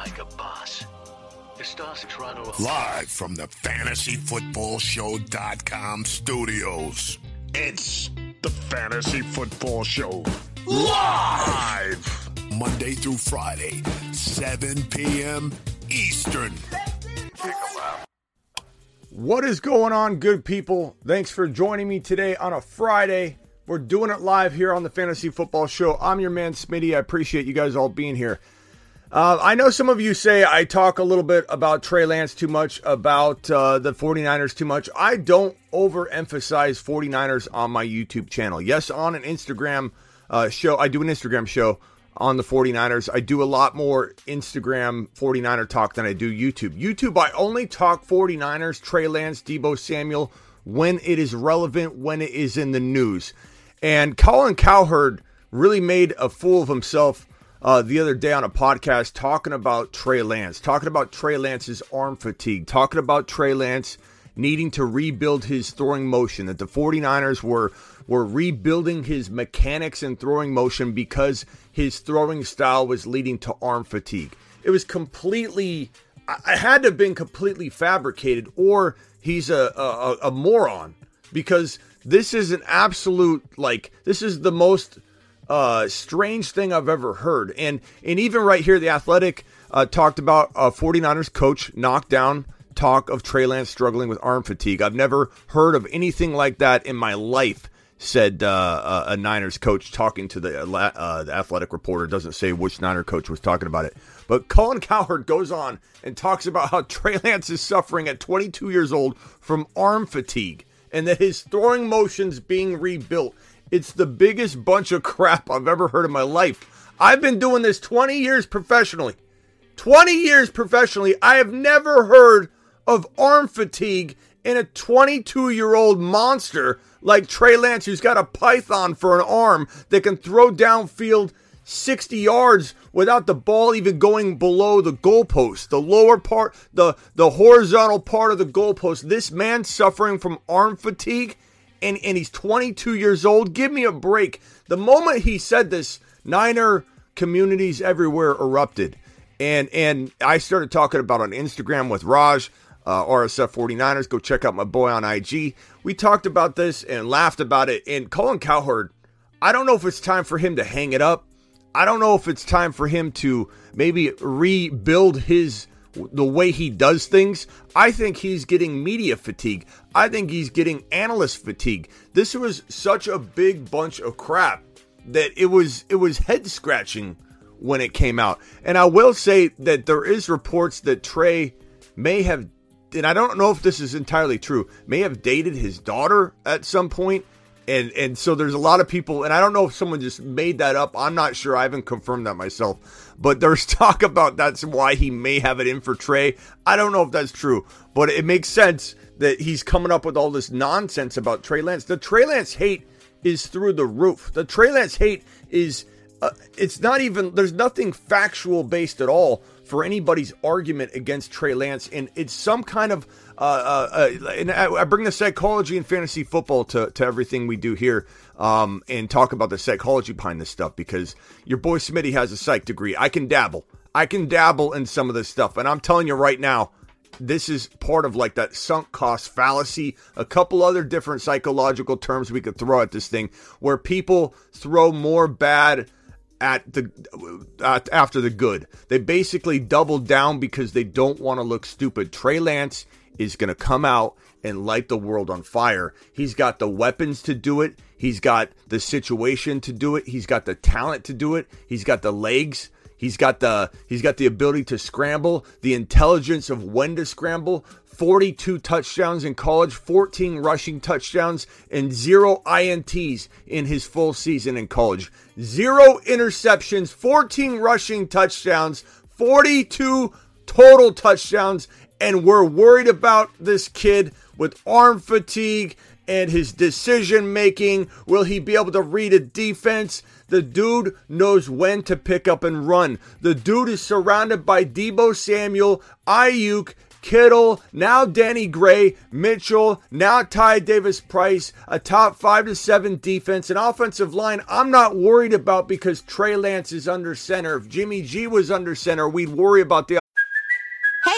Like a boss. The Stars of Toronto. Live from the FantasyFootballShow.com studios. It's The Fantasy Football Show. live Monday through Friday, 7 p.m. Eastern. What is going on, good people? Thanks for joining me today on a Friday. We're doing it live here on the Fantasy Football Show. I'm your man, Smitty. I appreciate you guys all being here. Uh, I know some of you say I talk a little bit about Trey Lance too much, about uh, the 49ers too much. I don't overemphasize 49ers on my YouTube channel. Yes, on an Instagram uh, show, I do an Instagram show on the 49ers. I do a lot more Instagram 49er talk than I do YouTube. YouTube, I only talk 49ers, Trey Lance, Deebo Samuel when it is relevant, when it is in the news. And Colin Cowherd really made a fool of himself uh, the other day on a podcast talking about Trey Lance, talking about Trey Lance's arm fatigue, talking about Trey Lance needing to rebuild his throwing motion, that the 49ers were were rebuilding his mechanics and throwing motion because his throwing style was leading to arm fatigue. It was completely I had to have been completely fabricated or he's a, a, a moron because this is an absolute like this is the most uh, strange thing I've ever heard. And and even right here, the Athletic uh, talked about a 49ers coach knocked down talk of Trey Lance struggling with arm fatigue. I've never heard of anything like that in my life. Said uh, a Niners coach talking to the, uh, the athletic reporter. Doesn't say which Niner coach was talking about it. But Colin Cowherd goes on and talks about how Trey Lance is suffering at 22 years old from arm fatigue and that his throwing motion's being rebuilt. It's the biggest bunch of crap I've ever heard in my life. I've been doing this 20 years professionally. 20 years professionally. I have never heard of arm fatigue in a 22 year old monster like Trey Lance, who's got a python for an arm that can throw downfield 60 yards without the ball even going below the goalpost. The lower part, the, the horizontal part of the goalpost. This man suffering from arm fatigue and, and he's 22 years old. Give me a break. The moment he said this, Niner communities everywhere erupted. And and I started talking about on Instagram with Raj, uh, RSF 49ers. Go check out my boy on IG. We talked about this and laughed about it. And Colin Cowherd, I don't know if it's time for him to hang it up. I don't know if it's time for him to maybe rebuild his the way he does things. I think he's getting media fatigue. I think he's getting analyst fatigue. This was such a big bunch of crap that it was it was head scratching when it came out. And I will say that there is reports that Trey may have and I don't know if this is entirely true, may have dated his daughter at some point. And and so there's a lot of people, and I don't know if someone just made that up. I'm not sure. I haven't confirmed that myself. But there's talk about that's why he may have it in for Trey. I don't know if that's true, but it makes sense that he's coming up with all this nonsense about Trey Lance. The Trey Lance hate is through the roof. The Trey Lance hate is uh, it's not even there's nothing factual based at all for anybody's argument against Trey Lance, and it's some kind of uh, uh, uh, and I, I bring the psychology and fantasy football to to everything we do here, um, and talk about the psychology behind this stuff because your boy Smitty has a psych degree. I can dabble, I can dabble in some of this stuff, and I'm telling you right now. This is part of like that sunk cost fallacy, a couple other different psychological terms we could throw at this thing, where people throw more bad at the after the good. They basically doubled down because they don't want to look stupid. Trey Lance is going to come out and light the world on fire. He's got the weapons to do it. He's got the situation to do it. He's got the talent to do it. He's got the legs. He's got the he's got the ability to scramble, the intelligence of when to scramble. 42 touchdowns in college, 14 rushing touchdowns, and zero INTs in his full season in college. Zero interceptions, 14 rushing touchdowns, 42 total touchdowns, and we're worried about this kid with arm fatigue and his decision making. Will he be able to read a defense? The dude knows when to pick up and run. The dude is surrounded by Deebo Samuel, Aiyuk, Kittle, now Danny Gray, Mitchell, now Ty Davis Price, a top five to seven defense, an offensive line I'm not worried about because Trey Lance is under center. If Jimmy G was under center, we'd worry about the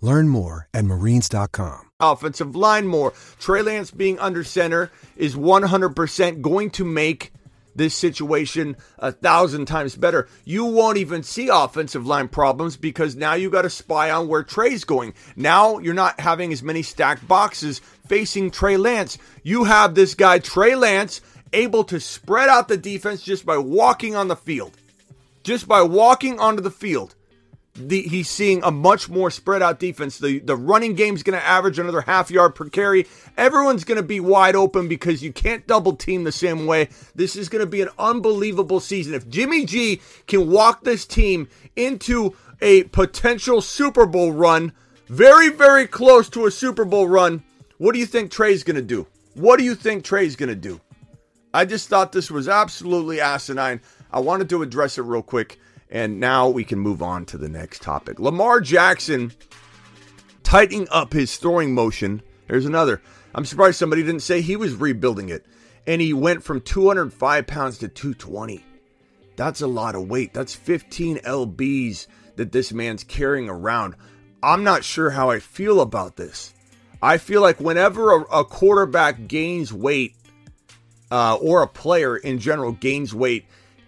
Learn more at marines.com. offensive line more. Trey Lance being under center is 100% going to make this situation a thousand times better. You won't even see offensive line problems because now you got to spy on where Trey's going. Now you're not having as many stacked boxes facing Trey Lance. You have this guy, Trey Lance, able to spread out the defense just by walking on the field. Just by walking onto the field the, he's seeing a much more spread out defense. The the running game's going to average another half yard per carry. Everyone's going to be wide open because you can't double team the same way. This is going to be an unbelievable season. If Jimmy G can walk this team into a potential Super Bowl run, very very close to a Super Bowl run, what do you think Trey's going to do? What do you think Trey's going to do? I just thought this was absolutely asinine. I wanted to address it real quick. And now we can move on to the next topic. Lamar Jackson tightening up his throwing motion. There's another. I'm surprised somebody didn't say he was rebuilding it. And he went from 205 pounds to 220. That's a lot of weight. That's 15 lbs that this man's carrying around. I'm not sure how I feel about this. I feel like whenever a, a quarterback gains weight, uh, or a player in general gains weight,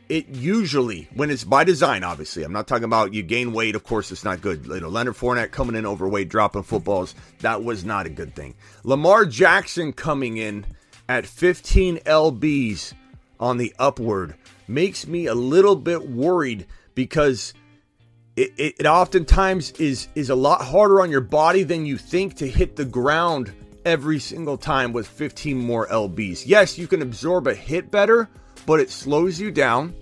it usually, when it's by design, obviously, I'm not talking about you gain weight. Of course, it's not good. You know, Leonard Fournette coming in overweight, dropping footballs, that was not a good thing. Lamar Jackson coming in at 15 lbs on the upward makes me a little bit worried because it, it, it oftentimes is is a lot harder on your body than you think to hit the ground every single time with 15 more lbs. Yes, you can absorb a hit better, but it slows you down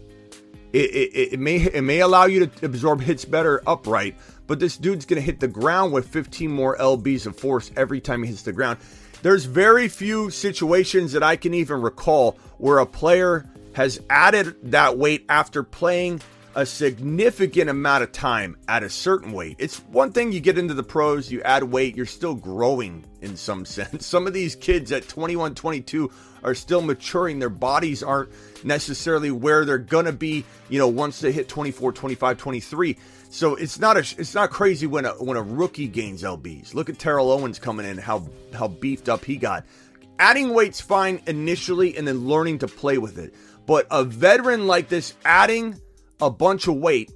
it, it, it, may it may allow you to absorb hits better upright, but this dude's to hit the ground with 15 more lbs of force every time he hits the ground. There's very few situations that I can even recall where a player has added that weight after playing a significant amount of time at a certain weight. It's one thing you get into the pros, you add weight, you're still growing in some sense. Some of these kids at 21, 22 are still maturing. Their bodies aren't necessarily where they're going to be, you know, once they hit 24, 25, 23. So it's not a it's not crazy when a when a rookie gains lbs. Look at Terrell Owens coming in, how how beefed up he got. Adding weight's fine initially, and then learning to play with it. But a veteran like this adding a bunch of weight,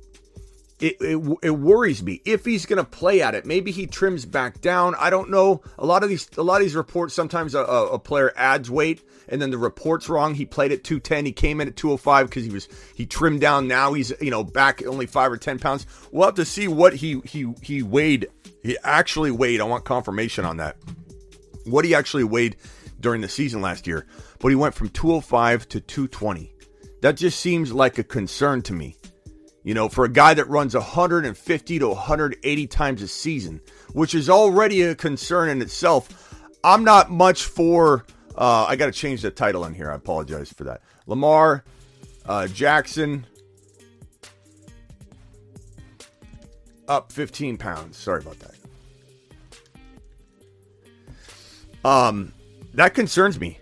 it, it, it worries me if he's going to play at it. Maybe he trims back down. I don't know. A lot of these a lot of these reports sometimes a, a player adds weight and then the report's wrong. He played at 210. He came in at 205 because he was he trimmed down. Now he's you know back only five or ten pounds. We'll have to see what he he he weighed. He actually weighed. I want confirmation on that. What he actually weighed during the season last year, but he went from 205 to 220. That just seems like a concern to me. You know, for a guy that runs 150 to 180 times a season, which is already a concern in itself. I'm not much for. Uh, I got to change the title in here. I apologize for that. Lamar uh, Jackson up 15 pounds. Sorry about that. Um, that concerns me.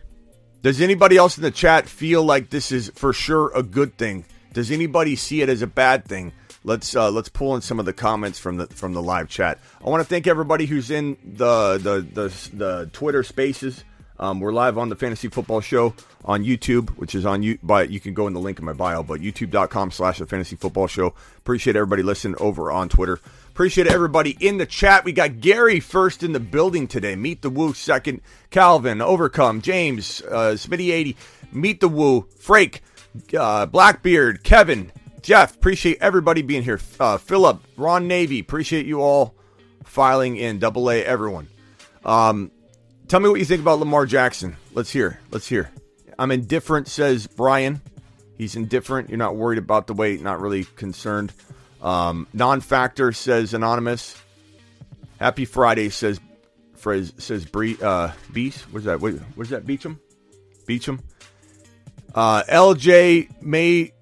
Does anybody else in the chat feel like this is for sure a good thing? Does anybody see it as a bad thing? Let's uh, let's pull in some of the comments from the from the live chat. I want to thank everybody who's in the the the, the Twitter Spaces. Um, we're live on the Fantasy Football Show on YouTube, which is on you. But you can go in the link in my bio. But YouTube.com/slash the Fantasy Football Show. Appreciate everybody listening over on Twitter. Appreciate everybody in the chat. We got Gary first in the building today. Meet the Woo second. Calvin, Overcome, James, uh, Smitty80, Meet the Woo, Frake, uh, Blackbeard, Kevin, Jeff. Appreciate everybody being here. Uh, Philip, Ron Navy. Appreciate you all filing in. Double A, everyone. Um, tell me what you think about Lamar Jackson. Let's hear. Let's hear. I'm indifferent, says Brian. He's indifferent. You're not worried about the weight, not really concerned. Um, non-factor says anonymous. Happy Friday says says Bree uh Beast. What's that? What, what's that? Beecham? Beecham. Uh, LJ may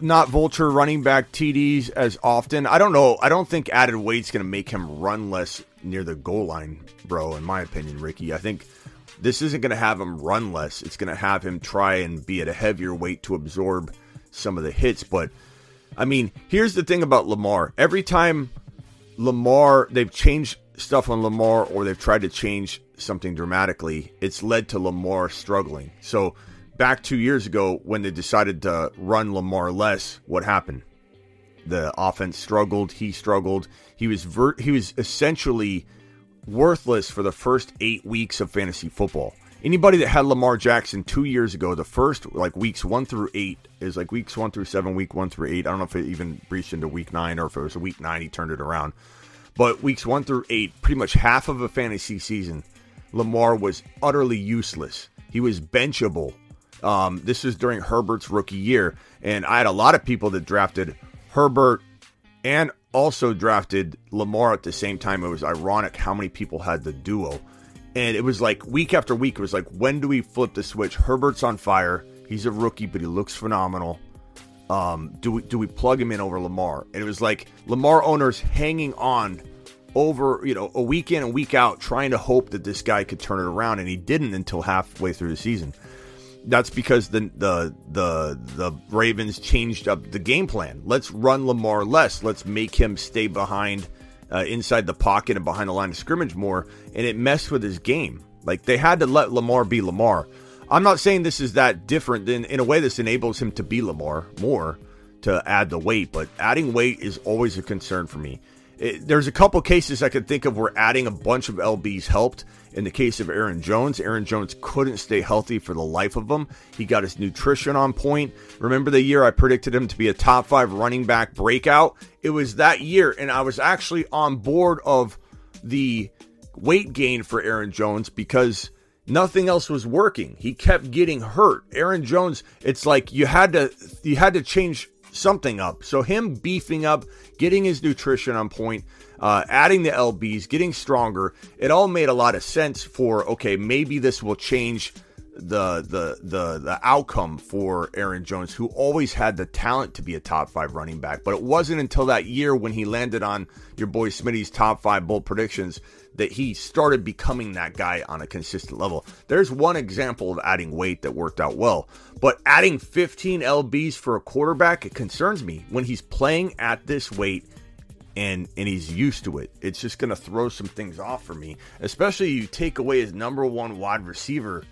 not vulture running back TDs as often. I don't know. I don't think added weight's going to make him run less near the goal line, bro. In my opinion, Ricky. I think this isn't going to have him run less. It's going to have him try and be at a heavier weight to absorb some of the hits. But I mean, here's the thing about Lamar. Every time Lamar, they've changed stuff on Lamar or they've tried to change something dramatically, it's led to Lamar struggling. So back two years ago when they decided to run Lamar less, what happened? The offense struggled. He struggled. He was ver- he was essentially worthless for the first eight weeks of fantasy football. Anybody that had Lamar Jackson two years ago, the first like weeks one through eight is like weeks one through seven, week one through eight. I don't know if it even breached into week nine or if it was week nine, he turned it around. But weeks one through eight, pretty much half of a fantasy season, Lamar was utterly useless. He was benchable. Um, this is during Herbert's rookie year, and I had a lot of people that drafted Herbert and also drafted Lamar at the same time. It was ironic how many people had the duo. And it was like week after week, it was like, when do we flip the switch? Herbert's on fire. He's a rookie, but he looks phenomenal. Um, do we do we plug him in over Lamar? And it was like Lamar owners hanging on over, you know, a week in and week out, trying to hope that this guy could turn it around, and he didn't until halfway through the season. That's because the the the the Ravens changed up the game plan. Let's run Lamar less. Let's make him stay behind uh, inside the pocket and behind the line of scrimmage more, and it messed with his game. Like they had to let Lamar be Lamar. I'm not saying this is that different. Than, in a way, this enables him to be Lamar more to add the weight, but adding weight is always a concern for me. It, there's a couple cases I could think of where adding a bunch of LBs helped. In the case of Aaron Jones, Aaron Jones couldn't stay healthy for the life of him. He got his nutrition on point. Remember the year I predicted him to be a top five running back breakout? It was that year, and I was actually on board of the weight gain for Aaron Jones because nothing else was working. He kept getting hurt. Aaron Jones, it's like you had to you had to change something up. So him beefing up, getting his nutrition on point, uh, adding the lbs, getting stronger, it all made a lot of sense. For okay, maybe this will change the the the the outcome for Aaron Jones, who always had the talent to be a top five running back. But it wasn't until that year when he landed on your boy Smitty's top five bold predictions that he started becoming that guy on a consistent level. There's one example of adding weight that worked out well, but adding 15 lbs for a quarterback it concerns me when he's playing at this weight and and he's used to it. It's just going to throw some things off for me, especially you take away his number one wide receiver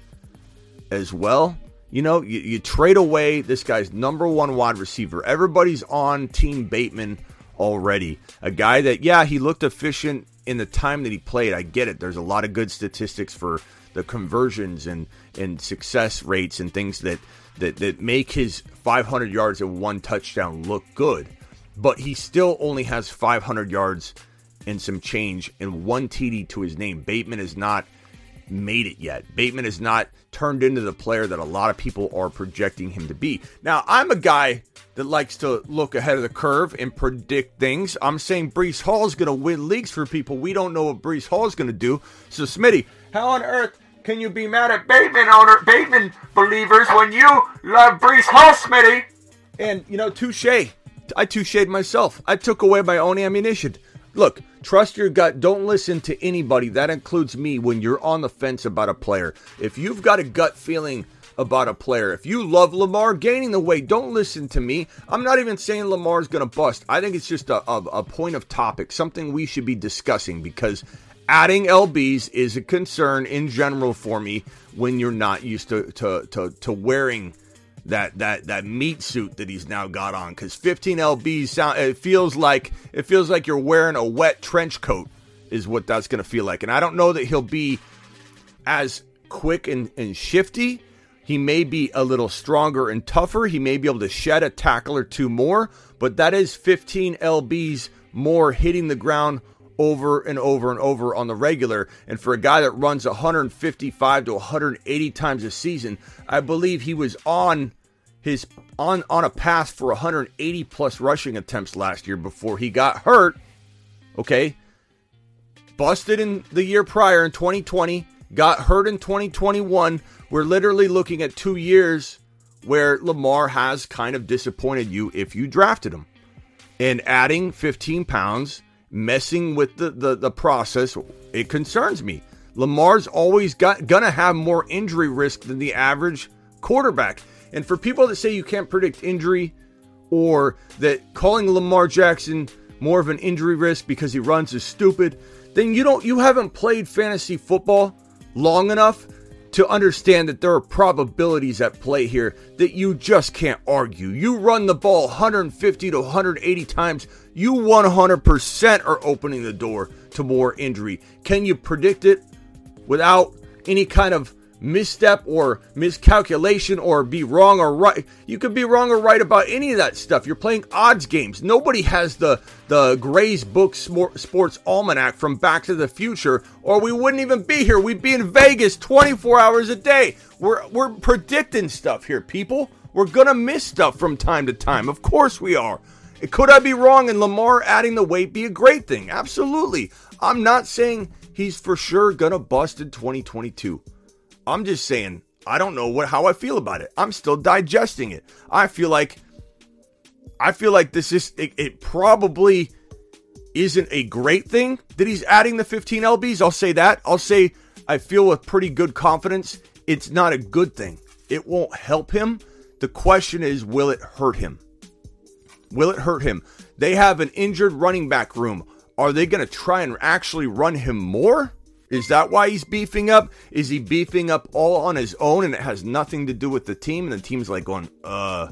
as well. You know, you, you trade away this guy's number one wide receiver. Everybody's on Team Bateman already. A guy that, yeah, he looked efficient in the time that he played. I get it. There's a lot of good statistics for the conversions and and success rates and things that that that make his 500 yards and one touchdown look good. But he still only has 500 yards and some change and one TD to his name. Bateman has not made it yet. Bateman has not turned into the player that a lot of people are projecting him to be. Now, I'm a guy that likes to look ahead of the curve and predict things. I'm saying Breece Hall is going to win leagues for people. We don't know what Breece Hall is going to do. So, Smitty, how on earth can you be mad at Bateman owner, Bateman believers when you love Breece Hall, Smitty? And, you know, touche. I touche'd myself. I took away my own ammunition. Look, Trust your gut. Don't listen to anybody. That includes me when you're on the fence about a player. If you've got a gut feeling about a player, if you love Lamar gaining the weight, don't listen to me. I'm not even saying Lamar's going to bust. I think it's just a, a, a point of topic, something we should be discussing because adding LBs is a concern in general for me when you're not used to, to, to, to wearing that that that meat suit that he's now got on. Because 15 lbs sound it feels like it feels like you're wearing a wet trench coat is what that's going to feel like. And i don't know that he'll be as quick and, and shifty. He may be a little stronger and tougher. He may be able to shed a tackle or two more but that is 15 lbs more hitting the ground over and over and over on the regular. And for a guy that runs 155 to 180 times a season, I believe he was on his on on a path for 180 plus rushing attempts last year before he got hurt. Okay. Busted in the year prior in 2020, got hurt in 2021. We're literally looking at 2 years where Lamar has kind of disappointed you if you drafted him. And adding 15 pounds messing with the, the, the process, it concerns me. Lamar's always got gonna have more injury risk than the average quarterback. And for people that say you can't predict injury or that calling Lamar Jackson more of an injury risk because he runs is stupid, then you don't you haven't played fantasy football long enough to understand that there are probabilities at play here that you just can't argue. You run the ball 150 to 180 times, you 100% are opening the door to more injury. Can you predict it without any kind of misstep or miscalculation or be wrong or right. You could be wrong or right about any of that stuff. You're playing odds games. Nobody has the the Gray's Book Sports Almanac from Back to the Future, or we wouldn't even be here. We'd be in Vegas 24 hours a day. We're we're predicting stuff here, people. We're gonna miss stuff from time to time. Of course we are. Could I be wrong and Lamar adding the weight be a great thing? Absolutely. I'm not saying he's for sure gonna bust in 2022. I'm just saying, I don't know what how I feel about it. I'm still digesting it. I feel like I feel like this is it, it probably isn't a great thing that he's adding the 15 lbs. I'll say that. I'll say I feel with pretty good confidence it's not a good thing. It won't help him. The question is will it hurt him? Will it hurt him? They have an injured running back room. Are they going to try and actually run him more? Is that why he's beefing up? Is he beefing up all on his own and it has nothing to do with the team? And the team's like going, uh,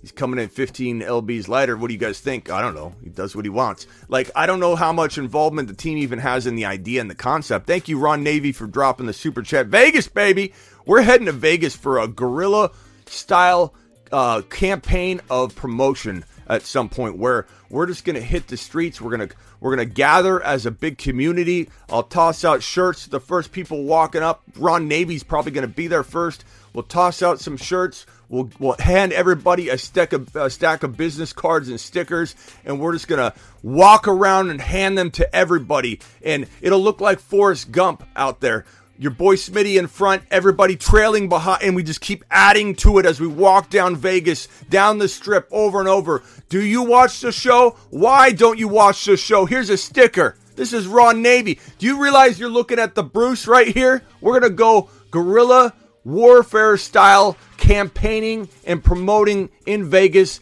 he's coming in 15 LBs lighter. What do you guys think? I don't know. He does what he wants. Like, I don't know how much involvement the team even has in the idea and the concept. Thank you, Ron Navy, for dropping the super chat. Vegas, baby. We're heading to Vegas for a guerrilla style uh, campaign of promotion at some point where we're just to hit the streets. We're to we're going to gather as a big community. I'll toss out shirts the first people walking up. Ron Navy's probably going to be there first. We'll toss out some shirts. We'll, we'll hand everybody a stack, of, a stack of business cards and stickers, and we're just gonna walk around and hand them to everybody. And it'll look like Forrest Gump out there your boy Smitty in front, everybody trailing behind, and we just keep adding to it as we walk down Vegas, down the strip over and over. Do you watch the show? Why don't you watch the show? Here's a sticker. This is Raw Navy. Do you realize you're looking at the Bruce right here? We're going to go guerrilla warfare style campaigning and promoting in Vegas.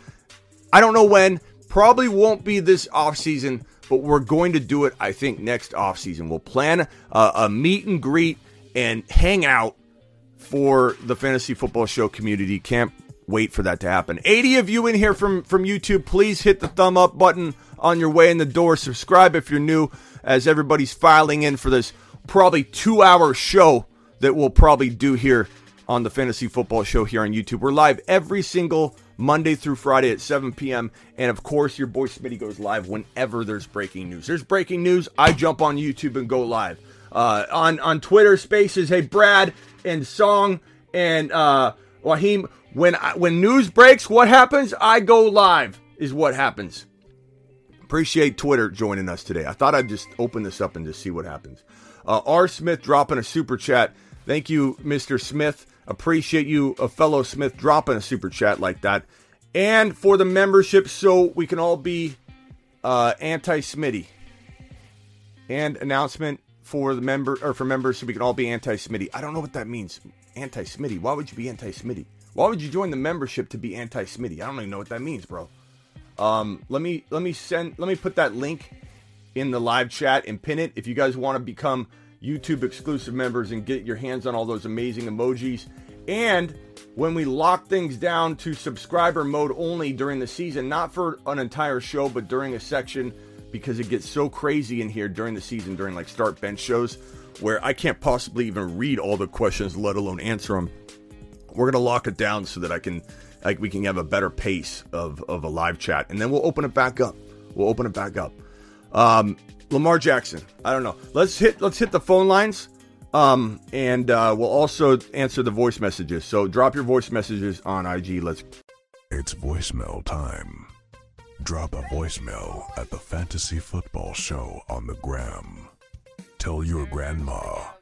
I don't know when. Probably won't be this off season, but we're going to do it, I think, next off season. We'll plan a, a meet and greet and hang out for the fantasy football show community. Can't wait for that to happen. 80 of you in here from from YouTube, please hit the thumb up button on your way in the door. Subscribe if you're new as everybody's filing in for this probably 2-hour show that we'll probably do here on the fantasy football show here on YouTube. We're live every single Monday through Friday at 7 p.m. And of course, your boy Smitty goes live whenever there's breaking news. There's breaking news, I jump on YouTube and go live uh, on on Twitter Spaces. Hey, Brad and Song and uh, Wahim. When I, when news breaks, what happens? I go live. Is what happens. Appreciate Twitter joining us today. I thought I'd just open this up and just see what happens. Uh, R. Smith dropping a super chat. Thank you, Mr. Smith. Appreciate you, a fellow Smith, dropping a super chat like that. And for the membership, so we can all be uh, anti Smitty. and announcement for the member or for members so we can all be anti-Smitty. I don't know what that means. Anti-Smitty. Why would you be anti-Smitty? Why would you join the membership to be anti-Smitty? I don't even know what that means, bro. Um, let me let me send let me put that link in the live chat and pin it if you guys want to become YouTube exclusive members and get your hands on all those amazing emojis. And when we lock things down to subscriber mode only during the season, not for an entire show, but during a section, because it gets so crazy in here during the season, during like start bench shows, where I can't possibly even read all the questions, let alone answer them. We're gonna lock it down so that I can, like, we can have a better pace of of a live chat, and then we'll open it back up. We'll open it back up. Um, Lamar Jackson. I don't know. Let's hit let's hit the phone lines. Um, and uh, we'll also answer the voice messages. So drop your voice messages on IG. Let's. It's voicemail time. Drop a voicemail at the Fantasy Football Show on the gram. Tell your grandma.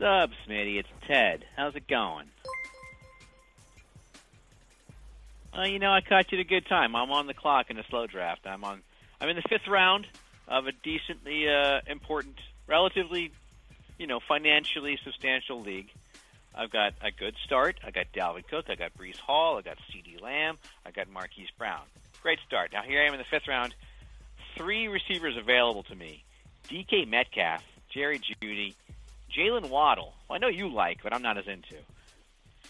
What's up, Smitty? It's Ted. How's it going? Well, you know, I caught you at a good time. I'm on the clock in a slow draft. I'm on. I'm in the fifth round of a decently uh, important, relatively, you know, financially substantial league. I've got a good start. I got Dalvin Cook. I got Breece Hall. I got CeeDee Lamb. I got Marquise Brown. Great start. Now here I am in the fifth round. Three receivers available to me: DK Metcalf, Jerry Jeudy, Jaylen Waddle. I know you like, but I'm not as into.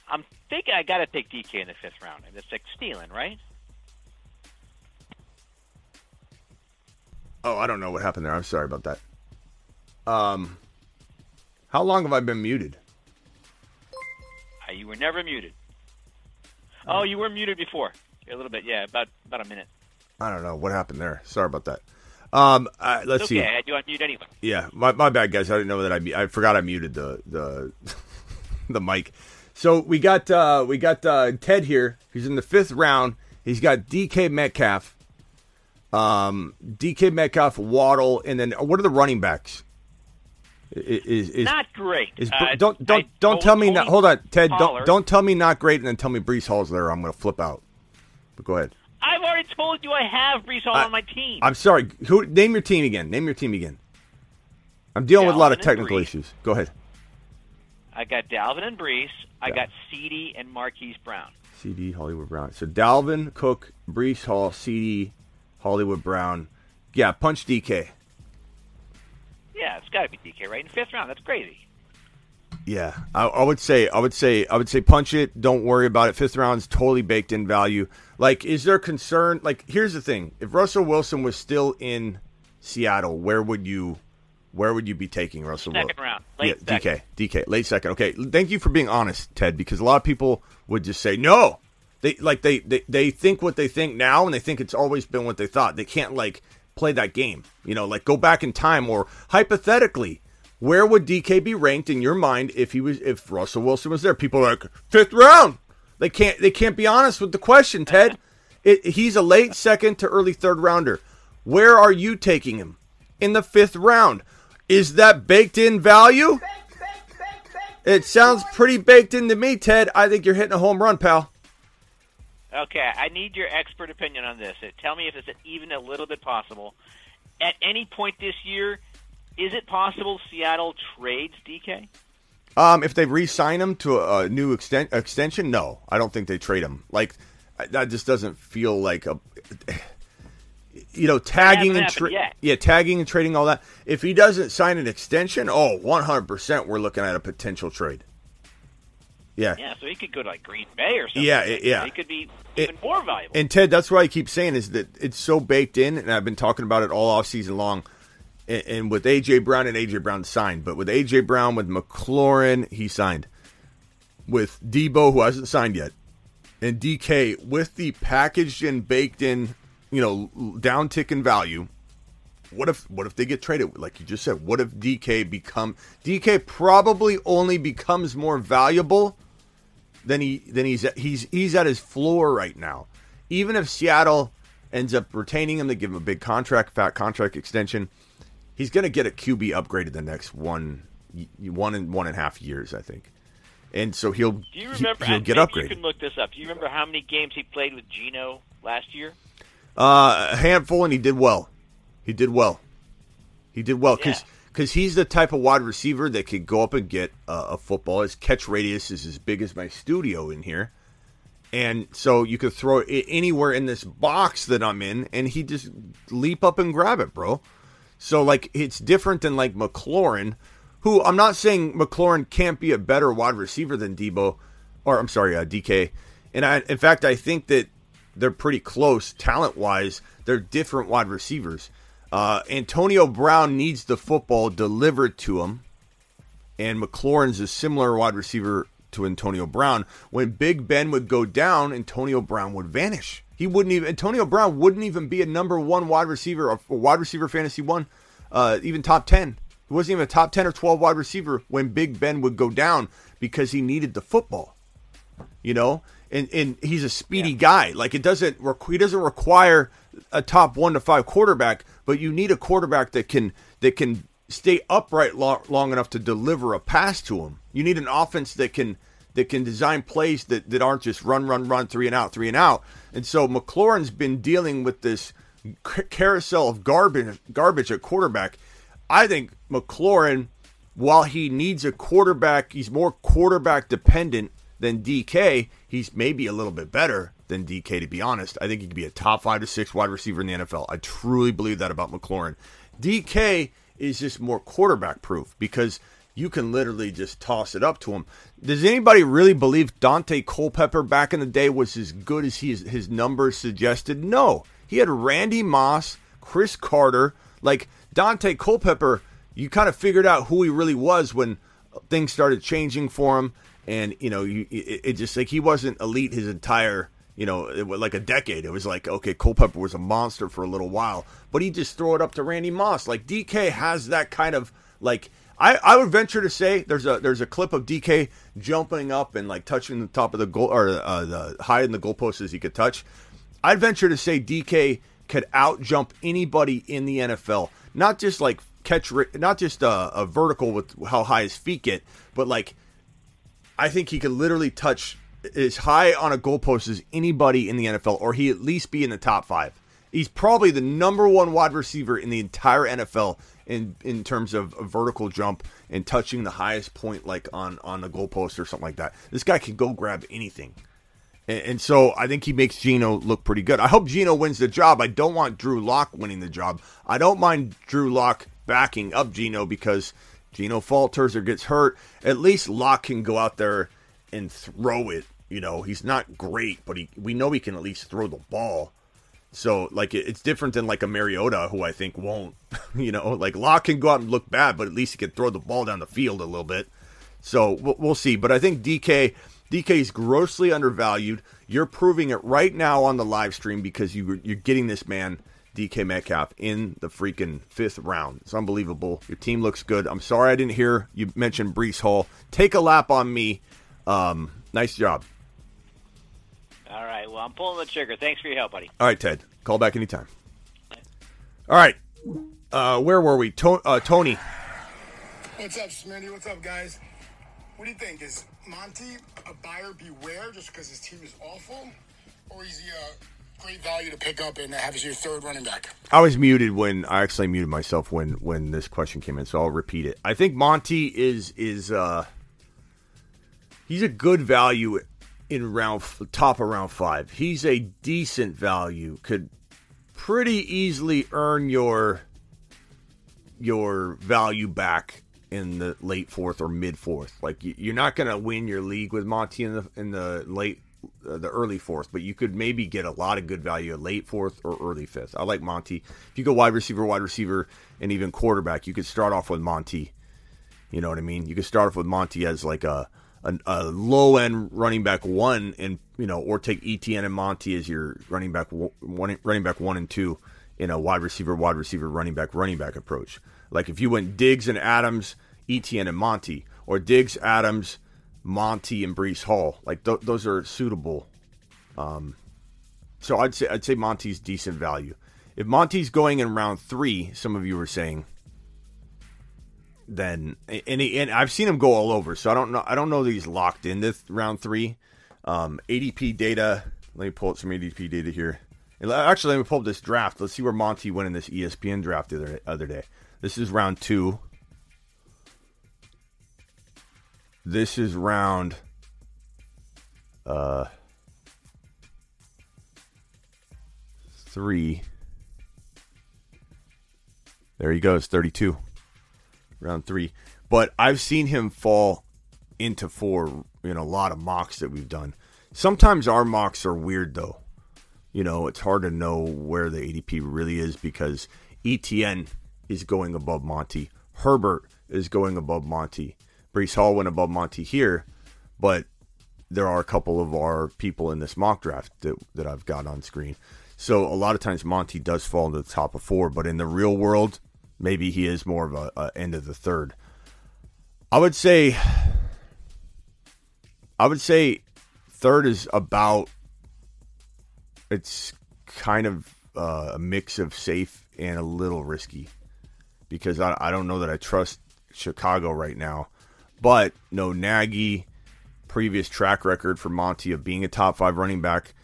I'm thinking I got to pick DK in the fifth round, and it's like stealing, right? Oh, I don't know what happened there. I'm sorry about that. Um, how long have I been muted? Uh, you were never muted. Oh, you were muted before. A little bit, yeah, about about a minute. I don't know what happened there. Sorry about that. Um, uh, let's It's see. okay. I had you on mute anyway. Yeah, my, my bad, guys. I didn't know that I I forgot I muted the the the mic. So we got uh, we got uh, Ted here. He's in the fifth round. He's got DK Metcalf, um, DK Metcalf, Waddle, and then what are the running backs? Is is, Not great. is Uh, don't don't I- don't tell me not, hold on Ted Pollard. don't don't tell me not great and then tell me Breece Hall's there. I'm gonna flip out. But go ahead. I've already told you I have Breece Hall I- on my team. I'm sorry. Who name your team again? Name your team again. I'm dealing with a lot of technical issues. Go ahead. I got Dalvin and Breece. I Yeah. got CeeDee and Marquise Brown. CD Hollywood Brown. So Dalvin Cook, Breece Hall, CD Hollywood Brown. Yeah, punch DK. Yeah, it's got to be DK, right? In fifth round, that's crazy. Yeah, I, I would say, I would say, I would say, punch it. Don't worry about it. Fifth round's totally baked in value. Like, is there concern? Like, here's the thing: if Russell Wilson was still in Seattle, where would you, where would you be taking Russell Second Wilson? round, late yeah, second. DK, DK, late second. Okay, thank you for being honest, Ted, because a lot of people would just say no. They like they, they they think what they think now, and they think it's always been what they thought. They can't like play that game, you know, like go back in time or hypothetically. Where would DK be ranked in your mind if he was if Russell Wilson was there? People are like fifth round. They can't they can't be honest with the question, Ted. It, he's a late second to early third rounder. Where are you taking him in the fifth round? Is that baked in value? It sounds pretty baked in to me, Ted. I think you're hitting a home run, pal. Okay, I need your expert opinion on this. Tell me if it's even a little bit possible. At any point this year, is it possible Seattle trades DK? Um, if they re-sign him to a, a new exten- extension, no, I don't think they trade him. Like that just doesn't feel like a. you know, tagging and tra- yeah, tagging and trading all that. If he doesn't sign an extension, oh, 100% we're looking at a potential trade. Yeah. Yeah, so he could go to like Green Bay or something. Yeah, yeah. He could be It- even more valuable. And Ted, that's what I keep saying is that it's so baked in, and I've been talking about it all off season long. And, and with AJ Brown and AJ Brown signed, but with AJ Brown with McLaurin, he signed. With Deebo, who hasn't signed yet, and DK with the packaged and baked in, you know, down tick in value. What if what if they get traded? Like you just said, what if DK become DK probably only becomes more valuable than he than he's at, he's he's at his floor right now. Even if Seattle ends up retaining him, they give him a big contract, fat contract extension. He's going to get a QB upgrade in the next one one and one and a half years, I think. And so he'll Do you remember? he'll get upgraded. You can look this up. Do you remember how many games he played with Geno last year? Uh, a handful, and he did well. He did well. He did well because Yeah. he's the type of wide receiver that could go up and get uh, a football. His catch radius is as big as my studio in here, and so you could throw it anywhere in this box that I'm in, and he just leap up and grab it, bro. So like it's different than like McLaurin, who I'm not saying McLaurin can't be a better wide receiver than Deebo, or I'm sorry, uh, DK. And I, in fact, I think that they're pretty close talent wise. They're different wide receivers. Uh, Antonio Brown needs the football delivered to him, and McLaurin's a similar wide receiver to Antonio Brown. When Big Ben would go down, Antonio Brown would vanish. He wouldn't even Antonio Brown wouldn't even be a number one wide receiver, a wide receiver fantasy one, uh, even top ten. He wasn't even a top ten or twelve wide receiver when Big Ben would go down because he needed the football you know? And and he's a speedy guy. Like it doesn't he doesn't require a top 1 to 5 quarterback but you need a quarterback that can that can stay upright lo- long enough to deliver a pass to him. You need an offense that can that can design plays that, that aren't just run run run three and out three and out and so McLaurin's been dealing with this carousel of garbage garbage at quarterback I think McLaurin while he needs a quarterback, he's more quarterback dependent than DK. He's maybe a little bit better than DK, to be honest. I think he could be a top five to six wide receiver in the NFL. I truly believe that about McLaurin. DK is just more quarterback proof because you can literally just toss it up to him. Does anybody really believe Daunte Culpepper back in the day was as good as he, his numbers suggested? No. He had Randy Moss, Cris Carter. Like Daunte Culpepper, you kind of figured out who he really was when things started changing for him. And, you know, you, it, it just like he wasn't elite his entire, you know, it was like a decade. It was like, okay, Culpepper was a monster for a little while, but he just throw it up to Randy Moss. Like DK has that kind of like I, I would venture to say there's a there's a clip of DK jumping up and like touching the top of the goal or uh, the high in the goalpost as he could touch. I'd venture to say DK could out jump anybody in the NFL. Not just like catch, not just a, a vertical with how high his feet get, but like I think he could literally touch as high on a goalpost as anybody in the NFL, or he at least be in the top five. He's probably the number one wide receiver in the entire NFL in in terms of a vertical jump and touching the highest point, like on on the goalpost or something like that. This guy can go grab anything. And, and so I think he makes Geno look pretty good. I hope Geno wins the job. I don't want Drew Lock winning the job. I don't mind Drew Lock backing up Geno because Geno falters or gets hurt. At least Lock can go out there and throw it. You know, he's not great, but he we know he can at least throw the ball. So like it, it's different than like a Mariota who I think won't. You know, like Lock can go out and look bad, but at least he can throw the ball down the field a little bit. So we'll, we'll see. But I think DK DK is grossly undervalued. You're proving it right now on the live stream because you you're getting this man DK Metcalf in the freaking fifth round. It's unbelievable. Your team looks good. I'm sorry I didn't hear you mention Breece Hall. Take a lap on me. Um, nice job. All right. Well, I'm pulling the trigger. Thanks for your help, buddy. All right, Ted. Call back anytime. All right. Uh, where were we? To- uh, Tony. What's up, Smitty? What's up, guys? What do you think? Is Monty a buyer beware just because his team is awful? Or is he a great value to pick up and have as your third running back? I was muted when I actually muted myself when when this question came in, so I'll repeat it. I think Monty is is uh he's a good value in round top of round five. He's a decent value. Could pretty easily earn your your value back in the late fourth or mid fourth. Like you- you're not going to win your league with Monty in the in the late uh, the early fourth, but you could maybe get a lot of good value late fourth or early fifth. I like Monty. If you go wide receiver, wide receiver, and even quarterback, you could start off with Monty. You know what I mean? You could start off with Monty as like a a, a low end running back one, and you know, or take ETN and Monty as your running back one, running back one and two in a wide receiver, wide receiver, running back, running back approach. Like if you went Diggs and Adams, ETN and Monty, or Diggs, Adams, Monty and Breece Hall, like th- those are suitable. Um, so I'd say I'd say Monty's decent value. If Monty's going in round three, some of you were saying, then and, and I've seen him go all over. So I don't know. I don't know that he's locked in this round three. Um, ADP data. Let me pull up some ADP data here. Actually, let me pull up this draft. Let's see where Monty went in this ESPN draft the other, other day. This is round two. This is round. Uh, three. There he goes, 32. Round three. But I've seen him fall into four in a lot of mocks that we've done. Sometimes our mocks are weird, though. You know, it's hard to know where the ADP really is because ETN is going above Monty. Herbert is going above Monty. Breece Hall went above Monty here, but there are a couple of our people in this mock draft that, that I've got on screen. So a lot of times Monty does fall into the top of four, but in the real world, maybe he is more of a, a end of the third. I would say, I would say, third is about. It's kind of uh, a mix of safe and a little risky because I, I don't know that I trust Chicago right now. But no Nagy, previous track record for Monty of being a top five running back,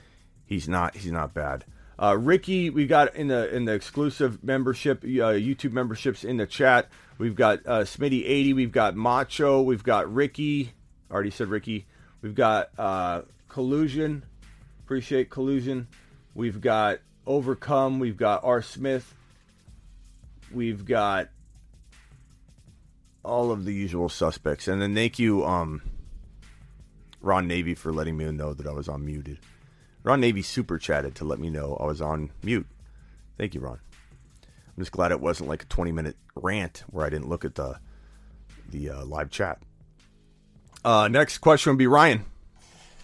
he's not he's not bad. Uh, Ricky, we got in the in the exclusive membership, uh, YouTube memberships in the chat. We've got uh, Smitty eighty. We've got Macho. We've got Ricky. Already said Ricky. We've got uh, Collusion. Appreciate Collusion. We've got Overcome. We've got R Smith. We've got all of the usual suspects, and then thank you, um, Ron Navy, for letting me know that I was on muted. Ron Navy super chatted to let me know I was on mute. Thank you, Ron. I'm just glad it wasn't like a 20 minute rant where I didn't look at the the uh, live chat. Uh, next question would be Ryan.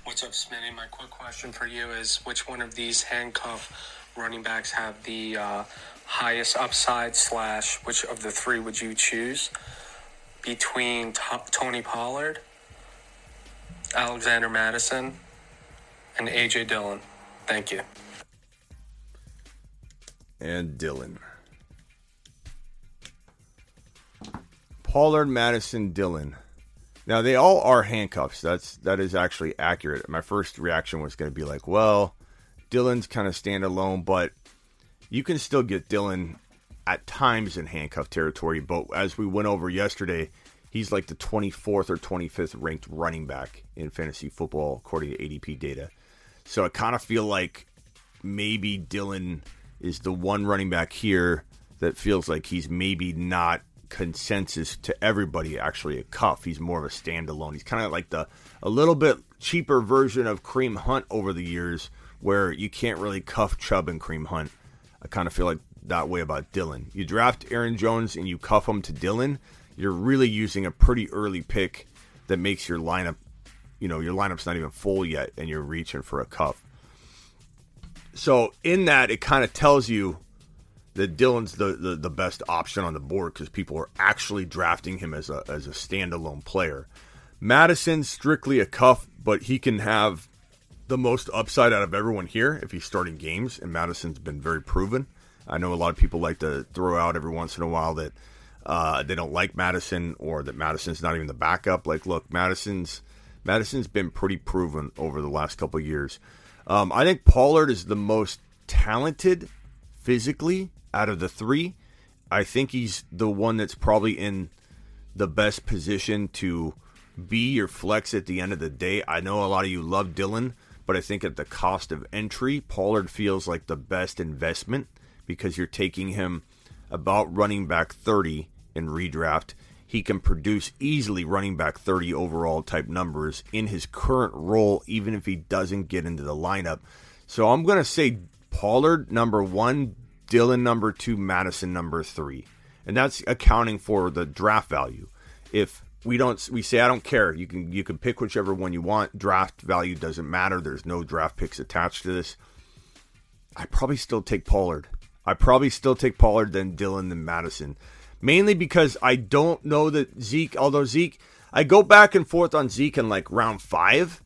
What's up, Smitty? My quick question for you is which one of these handcuff running backs have the uh, highest upside, slash, which of the three would you choose between Tony Pollard, Alexander Mattison, and AJ Dillon? Thank you. and Dillon. Pollard, Mattison, Dillon. Now they all are handcuffs. That's that is actually accurate. My first reaction was going to be like, well, Dillon's kind of standalone, but you can still get Dillon at times in handcuff territory. But as we went over yesterday, he's like the 24th or 25th ranked running back in fantasy football according to ADP data. So I kind of feel like maybe Dillon is the one running back here that feels like he's maybe not consensus to everybody actually a cuff. He's more of a standalone. He's kind of like the a little bit cheaper version of Kareem Hunt over the years where you can't really cuff Chubb and Kareem Hunt. I kind of feel like that way about Dillon. You draft Aaron Jones and you cuff him to Dillon, you're really using a pretty early pick that makes your lineup, you know, your lineup's not even full yet and you're reaching for a cuff. So in that, it kind of tells you that Dillon's the, the, the best option on the board because people are actually drafting him as a as a standalone player. Mattison's strictly a cuff, but he can have the most upside out of everyone here if he's starting games, and Mattison's been very proven. I know a lot of people like to throw out every once in a while that uh, they don't like Mattison or that Mattison's not even the backup. Like, look, Mattison's Mattison's been pretty proven over the last couple years. Um, I think Pollard is the most talented physically out of the three. I think he's the one that's probably in the best position to be your flex at the end of the day. I know a lot of you love Dillon, but I think at the cost of entry, Pollard feels like the best investment because you're taking him about running back 30 in redraft. He can produce easily running back 30 overall type numbers in his current role, even if he doesn't get into the lineup. So I'm going to say Pollard number one, Dillon number two, Mattison number three. And that's accounting for the draft value. If we don't we say I don't care. You can you can pick whichever one you want. Draft value doesn't matter. There's no draft picks attached to this. I probably still take Pollard. I probably still take Pollard than Dillon, than Mattison. Mainly because I don't know that Zeke, although Zeke, I go back and forth on Zeke in like round five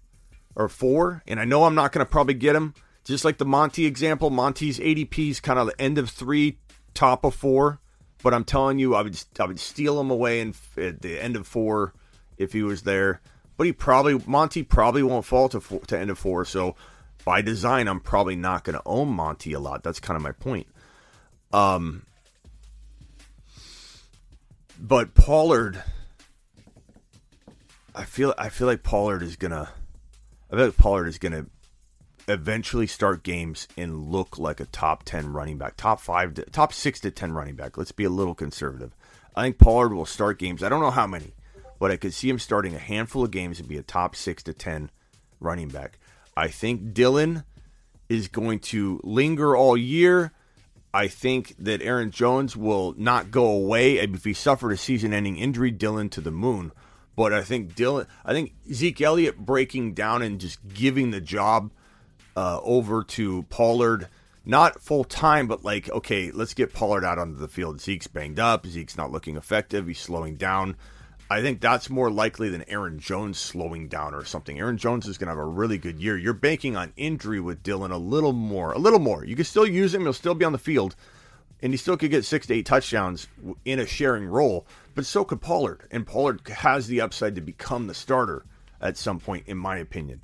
or four, and I know I'm not going to probably get him. Just like the Monty example, Monty's ADP is kind of the end of three, top of four. But I'm telling you, I would I would steal him away in, at the end of four if he was there. But he probably Monty probably won't fall to four, to end of four. So by design, I'm probably not going to own Monty a lot. That's kind of my point. Um, but Pollard, I feel I feel like Pollard is gonna. I feel like Pollard is gonna eventually start games and look like a top 10 running back, top 5 to, top 6 to 10 running back. Let's be a little conservative. I think Pollard will start games. I don't know how many, but I could see him starting a handful of games and be a top 6 to 10 running back. I think Dillon is going to linger all year. I think that Aaron Jones will not go away. If he suffered a season ending injury, Dillon to the moon. But I think Dillon, I think Zeke Elliott breaking down and just giving the job uh, over to Pollard, not full time, but like, okay, let's get Pollard out onto the field. Zeke's banged up. Zeke's not looking effective. He's slowing down. I think that's more likely than Aaron Jones slowing down or something. Aaron Jones is going to have a really good year. You're banking on injury with Dillon a little more, a little more. You can still use him. He'll still be on the field, and he still could get six to eight touchdowns in a sharing role. But so could Pollard, and Pollard has the upside to become the starter at some point, in my opinion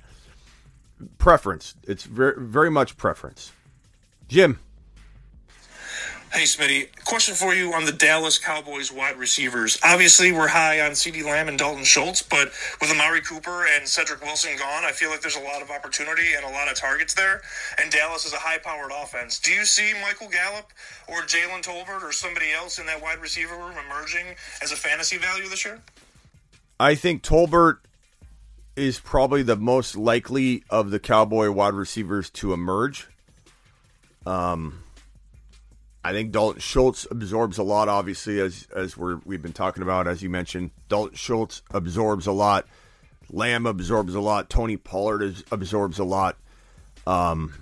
preference. It's very very much preference. Jim. Hey, Smitty. Question for you on the Dallas Cowboys wide receivers. Obviously, we're high on CeeDee Lamb and Dalton Schultz, but with Amari Cooper and Cedric Wilson gone, I feel like there's a lot of opportunity and a lot of targets there. And Dallas is a high powered offense. Do you see Michael Gallup or Jalen Tolbert or somebody else in that wide receiver room emerging as a fantasy value this year? I think Tolbert is probably the most likely of the Cowboy wide receivers to emerge. Um, I think Dalton Schultz absorbs a lot, obviously, as as we're we've been talking about, as you mentioned. Dalton Schultz absorbs a lot. Lamb absorbs a lot. Tony Pollard is, absorbs a lot. Um,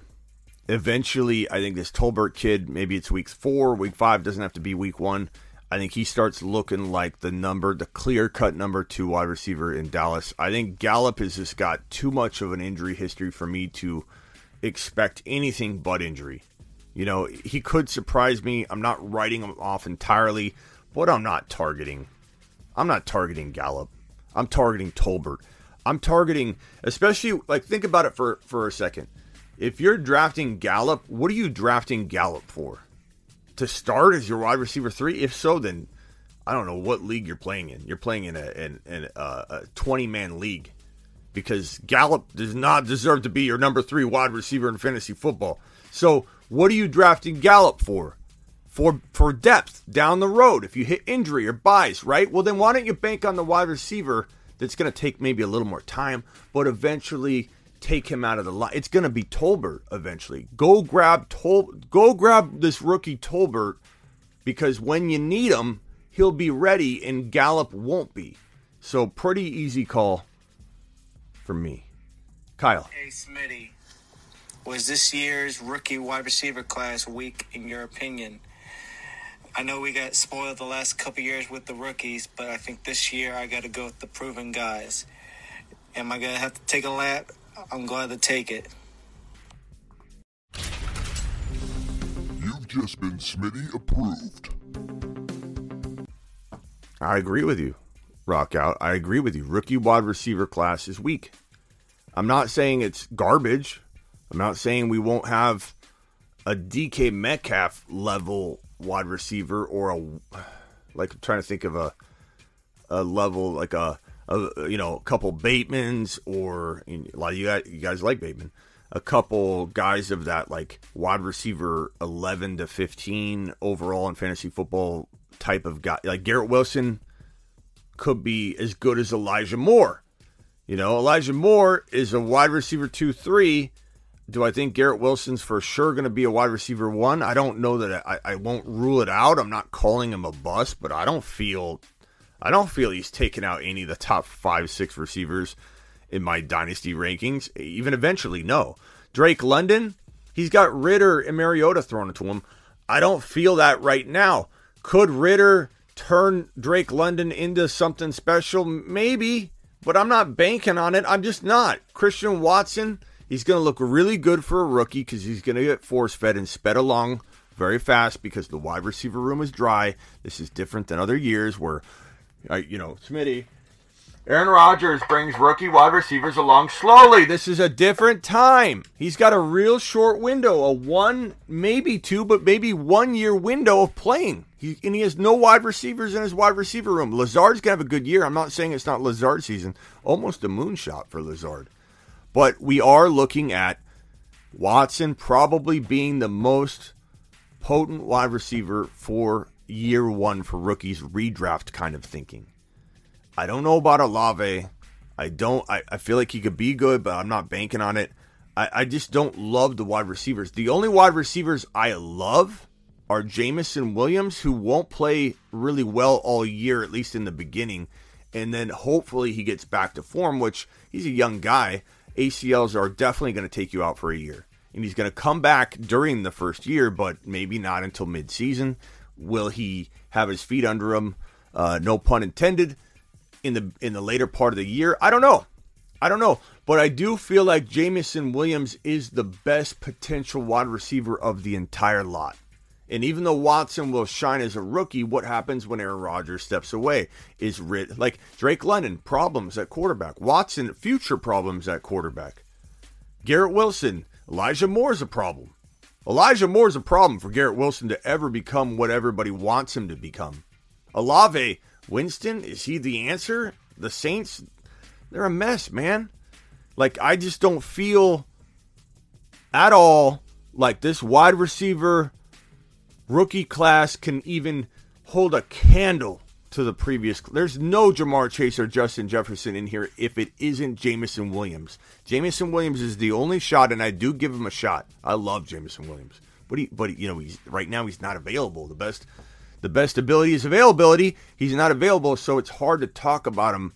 eventually, I think this Tolbert kid, maybe it's week four, week five, doesn't have to be week one. I think he starts looking like the number, the clear cut number two wide receiver in Dallas. I think Gallup has just got too much of an injury history for me to expect anything but injury. You know, he could surprise me. I'm not writing him off entirely, but I'm not targeting. I'm not targeting Gallup. I'm targeting Tolbert. I'm targeting, especially like think about it for for a second. If you're drafting Gallup, what are you drafting Gallup for? to start as your wide receiver three? If so, then I don't know what league you're playing in. You're playing in a in, in a 20 man league because Gallup does not deserve to be your number three wide receiver in fantasy football. So what are you drafting Gallup for? For for depth down the road if you hit injury or buys, right? Well then why don't you bank on the wide receiver that's going to take maybe a little more time, but eventually take him out of the line. It's going to be Tolbert eventually. Go grab Tol- go grab this rookie Tolbert because when you need him, he'll be ready and Gallup won't be. So pretty easy call for me. Kyle. Hey Smitty. Was this year's rookie wide receiver class weak in your opinion? I know we got spoiled the last couple years with the rookies, but I think this year I got to go with the proven guys. Am I going to have to take a lap I'm glad to take it. You've just been Smitty approved. I agree with you, Rock Out. I agree with you. Rookie wide receiver class is weak. I'm not saying it's garbage. I'm not saying we won't have a DK Metcalf level wide receiver or a like I'm trying to think of a a level like a a, you know, a couple Batemans or a lot of you guys, you guys like Bateman. a couple guys of that like wide receiver 11 to 15 overall in fantasy football type of guy. Like Garrett Wilson could be as good as Elijah Moore. You know, Elijah Moore is a wide receiver 2 3. Do I think Garrett Wilson's for sure going to be a wide receiver 1? I don't know that I, I won't rule it out. I'm not calling him a bust, but I don't feel I don't feel he's taken out any of the top 5 6 receivers in my dynasty rankings. Even eventually, no. Drake London, he's got Ridder and Mariota thrown into him. I don't feel that right now. Could Ridder turn Drake London into something special? Maybe, but I'm not banking on it. I'm just not. Christian Watson, he's going to look really good for a rookie because he's going to get force fed and sped along very fast because the wide receiver room is dry. This is different than other years where, uh, you know, Smitty Aaron Rodgers brings rookie wide receivers along slowly. This is a different time. He's got a real short window, a one, maybe two, but maybe one year window of playing. He, and he has no wide receivers in his wide receiver room. Lazard's going to have a good year. I'm not saying it's not Lazard season. Almost a moonshot for Lazard. But we are looking at Watson probably being the most potent wide receiver for year one for rookies, redraft kind of thinking. I don't know about Olave. I don't. I, I feel like he could be good, but I'm not banking on it. I, I just don't love the wide receivers. The only wide receivers I love are Jameson Williams, who won't play really well all year, at least in the beginning. And then hopefully he gets back to form, which he's a young guy. ACLs are definitely going to take you out for a year. And he's going to come back during the first year, but maybe not until midseason. Will he have his feet under him? Uh, no pun intended in the in the later part of the year? I don't know. I don't know. But I do feel like Jameson Williams is the best potential wide receiver of the entire lot. And even though Watson will shine as a rookie, what happens when Aaron Rodgers steps away is writ- like Drake London, problems at quarterback. Watson, future problems at quarterback. Garrett Wilson, Elijah Moore is a problem. Elijah Moore is a problem for Garrett Wilson to ever become what everybody wants him to become. Olave, Winston, is he the answer? The Saints, they're a mess, man. Like, I just don't feel at all like this wide receiver rookie class can even hold a candle to the previous. There's no Ja'Marr Chase or Justin Jefferson in here if it isn't Jameson Williams. Jameson Williams is the only shot, and I do give him a shot. I love Jameson Williams, but he, but you know, he's right now he's not available. The best the best ability is availability. He's not available, so it's hard to talk about him,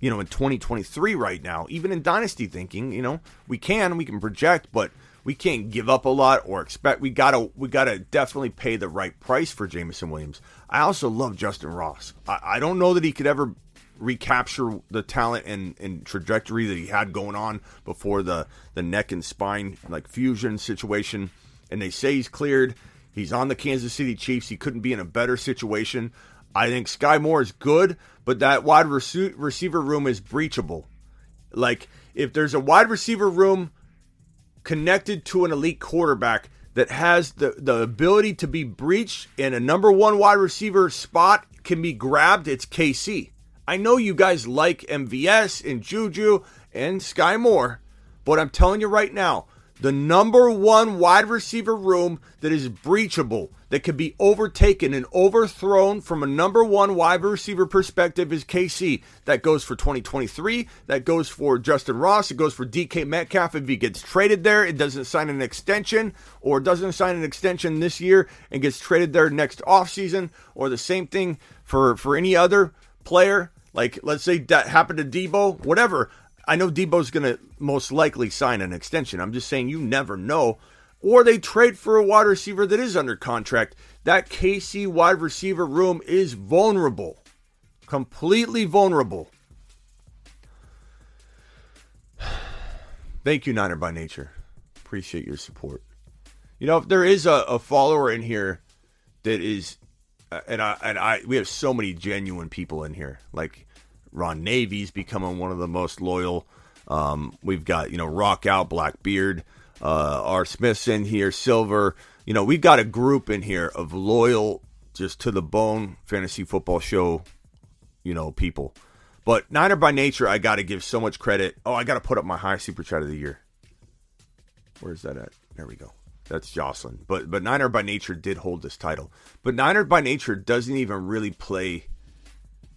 you know, in 2023 right now. Even in dynasty thinking, you know, we can, we can project, but we can't give up a lot or expect. We gotta, we gotta definitely pay the right price for Jameson Williams. I also love Justyn Ross. I, I don't know that he could ever recapture the talent and, and trajectory that he had going on before the the neck and spine like fusion situation. And they say he's cleared He's on the Kansas City Chiefs. He couldn't be in a better situation. I think Sky Moore is good, but that wide rec- receiver room is breachable. Like, if there's a wide receiver room connected to an elite quarterback that has the, the ability to be breached and a number one wide receiver spot can be grabbed, it's KC. I know you guys like MVS and Juju and Sky Moore, but I'm telling you right now, the number one wide receiver room that is breachable, that can be overtaken and overthrown from a number one wide receiver perspective is KC. That goes for 2023. That goes for Justyn Ross. It goes for DK Metcalf if he gets traded there. It doesn't sign an extension or doesn't sign an extension this year and gets traded there next offseason. Or the same thing for, for any other player. Like, let's say that happened to Deebo, whatever. I know Deebo's going to most likely sign an extension. I'm just saying you never know. Or they trade for a wide receiver that is under contract. That KC wide receiver room is vulnerable. Completely vulnerable. Thank you, Niner by Nature. Appreciate your support. You know, if there is a, a follower in here that is, uh, and I and I, we have so many genuine people in here. Like Ron Navy's becoming one of the most loyal. Um, we've got you know Rock Out, Blackbeard, uh, R. Smith's in here, Silver. You know we've got a group in here of loyal, just to the bone fantasy football show. You know people, but Niner by nature, I got to give so much credit. Oh, I got to put up my high super chat of the year. Where's that at? There we go. That's Jocelyn. But but Niner by Nature did hold this title. But Niner by Nature doesn't even really play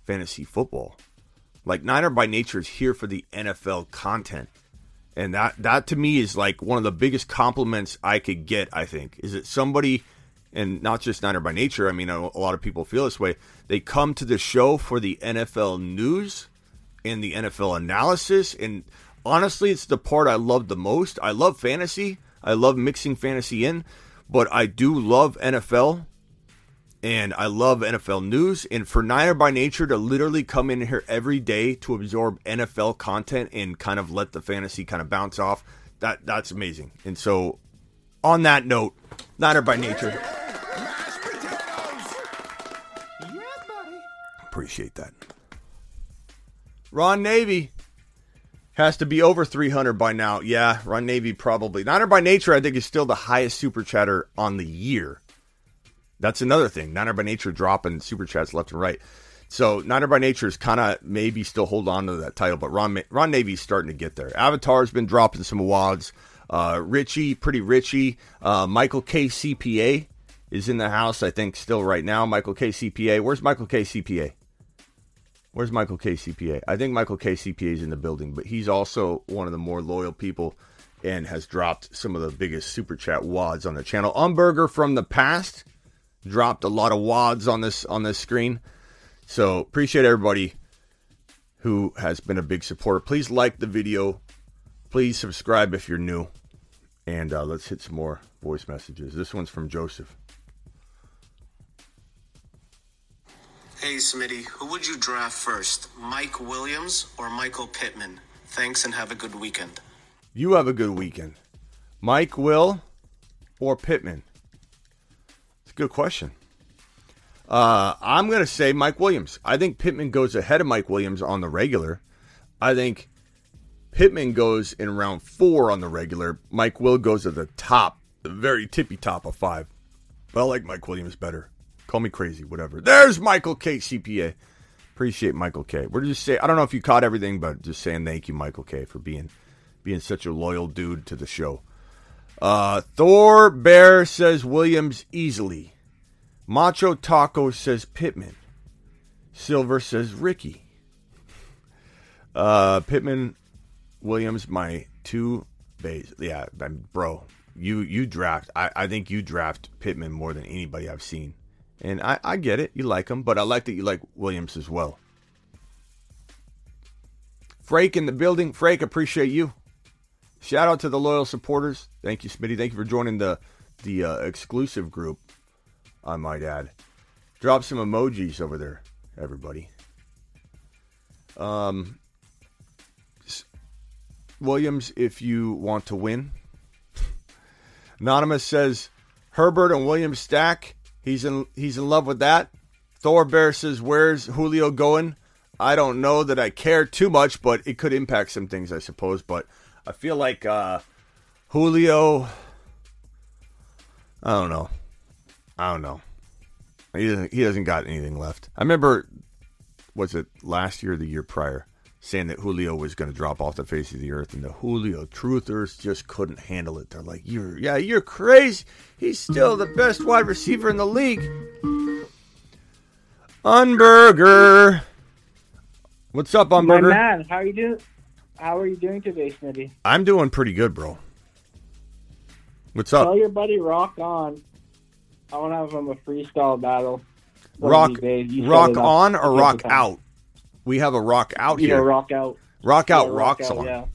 fantasy football. Like Niner by Nature is here for the NFL content. And that that to me is like one of the biggest compliments I could get, I think. Is that somebody and not just Niner by Nature, I mean a, a lot of people feel this way. They come to the show for the NFL news and the NFL analysis and honestly it's the part I love the most. I love fantasy. I love mixing fantasy in, but I do love NFL and I love NFL news. And for Niner by Nature to literally come in here every day to absorb NFL content and kind of let the fantasy kind of bounce off, that that's amazing. And so, on that note, Niner by Nature. Appreciate that. Ron Navy has to be over 300 by now. Yeah, Ron Navy probably. Niner by Nature, I think, is still the highest super chatter on the year. That's another thing. Niner by Nature dropping super chats left and right. So Niner by Nature is kind of maybe still hold on to that title, but Ron Ron Navy's starting to get there. Avatar's been dropping some wads. Uh, Richie, pretty Richie. Uh, Michael K CPA is in the house, I think, still right now. Michael K CPA. Where's Michael K CPA? Where's Michael K CPA? I think Michael K CPA is in the building, but he's also one of the more loyal people and has dropped some of the biggest super chat wads on the channel. Umberger from the past dropped a lot of wads on this on this screen. So appreciate everybody who has been a big supporter. Please like the video. Please subscribe if you're new. And uh, let's hit some more voice messages. This one's from Joseph. Hey, Smitty, who would you draft first, Mike Williams or Michael Pittman? Thanks and have a good weekend. You have a good weekend. Mike Will or Pittman? Good question. Uh, I'm going to say Mike Williams. I think Pittman goes ahead of Mike Williams on the regular. I think Pittman goes in round four on the regular. Mike Will goes at the top, the very tippy top of five. But I like Mike Williams better. Call me crazy, whatever. There's Michael K. CPA. Appreciate Michael K. We're just say I don't know if you caught everything, but just saying thank you, Michael K. for being being such a loyal dude to the show. Uh, Thor Bear says Williams easily. Macho Taco says Pittman. Silver says Ricky. Uh, Pittman, Williams, my two base. Yeah, bro, you you draft. I, I think you draft Pittman more than anybody I've seen, and I, I get it. You like him, but I like that you like Williams as well. Frake in the building. Frake, appreciate you. Shout out to the loyal supporters. Thank you, Smitty. Thank you for joining the the uh, exclusive group. I might add. Drop some emojis over there, everybody. Um, Williams, if you want to win. Anonymous says Herbert and Williams stack. He's in he's in love with that. Thor Bear says, "Where's Julio going?" I don't know that I care too much, but it could impact some things, I suppose. But I feel like uh, Julio. I don't know. I don't know. He doesn't, he doesn't got anything left. I remember, was it last year or the year prior, saying that Julio was going to drop off the face of the earth, and the Julio truthers just couldn't handle it. They're like, "You're yeah, you're crazy. He's still the best wide receiver in the league." Unburger, what's up, Unburger? My man, how are you doing? How are you doing today, Smitty? I'm doing pretty good, bro. What's up? Tell your buddy Rock on. I want to have him a freestyle battle. Rock, of these days. You set rock on or rock out? We have a rock out know, here. rock out. Rock out, Yeah, rock, rock out, song. yeah.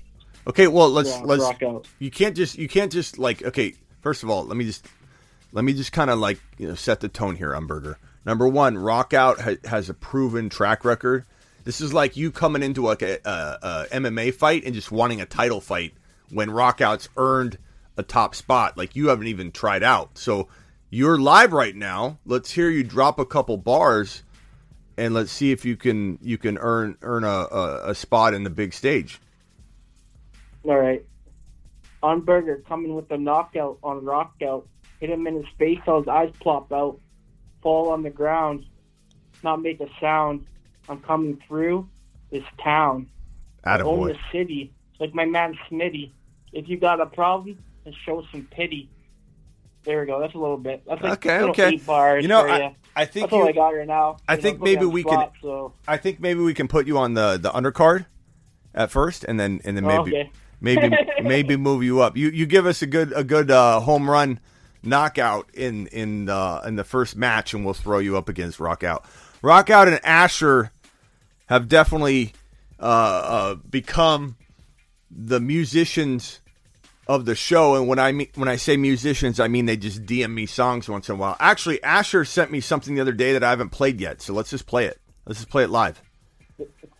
Okay, well let's Yeah, let's. rock out. You can't just you can't just like okay. First of all, let me just let me just kind of like you know set the tone here, Umberger. Number one, rock out ha- has a proven track record. This is like you coming into like a, a, a MMA fight and just wanting a title fight when Rockouts earned a top spot. Like you haven't even tried out. So you're live right now. Let's hear you drop a couple bars, and let's see if you can you can earn earn a, a, a spot in the big stage. All right. On Burger coming with the knockout on Rockout. Hit him in his face till his eyes plop out. Fall on the ground. Not make a sound. I'm coming through this town. I own the city. Like my man Smitty. If you got a problem, and show some pity. There we go. That's a little bit. That's like Okay, okay. bars You know, I- ya. I think that's all you- I got right now. I You think me maybe we the can. So I think maybe we can put you on the the undercard at first, and then and then Oh, maybe okay. maybe maybe move you up. You you give us a good a good uh, home run knockout in in the in the first match, and we'll throw you up against Rockout. Rockout and Asher have definitely uh, uh, become the musicians of the show. And when I mean when I say musicians, I mean they just DM me songs once in a while. Actually, Asher sent me something the other day that I haven't played yet, so let's just play it. Let's just play it live.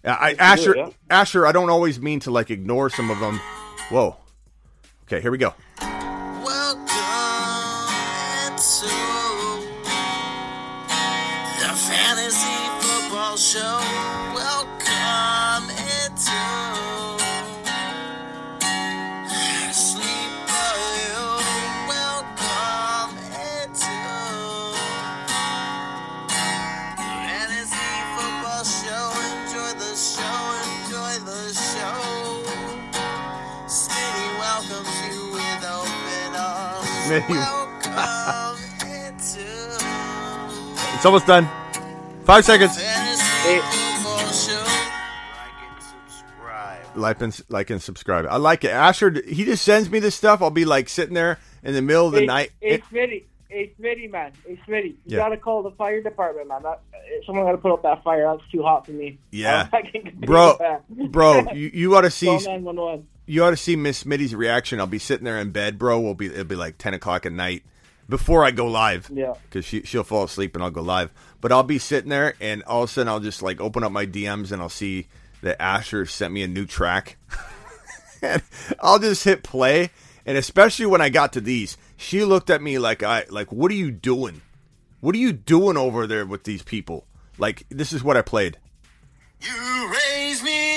I, Asher. Asher, I don't always mean to like ignore some of them. Whoa. Okay, here we go. Arms. Smitty. Welcome into It's almost done. Five seconds. Football Like and like and subscribe. I like it. Asher, he just sends me this stuff. I'll be like sitting there in the middle of the hey, night. It's Smitty. Hey, Smitty, man. It's Smitty. You Yeah. gotta call the fire department, man. That, eh, someone gotta put up that fire. That's too hot for me. Yeah. I can compete bro, bro, you, you ought to see. Call 911. You ought to see Miss Smitty's reaction. I'll be sitting there in bed, bro. We'll be it'll be like ten o'clock at night before I go live. Yeah. because she she'll fall asleep and I'll go live. But I'll be sitting there, and all of a sudden I'll just like open up my DMs and I'll see that Asher sent me a new track. and I'll just hit play, and especially when I got to these, she looked at me like I like, what are you doing? What are you doing over there with these people? Like this is what I played. You raise me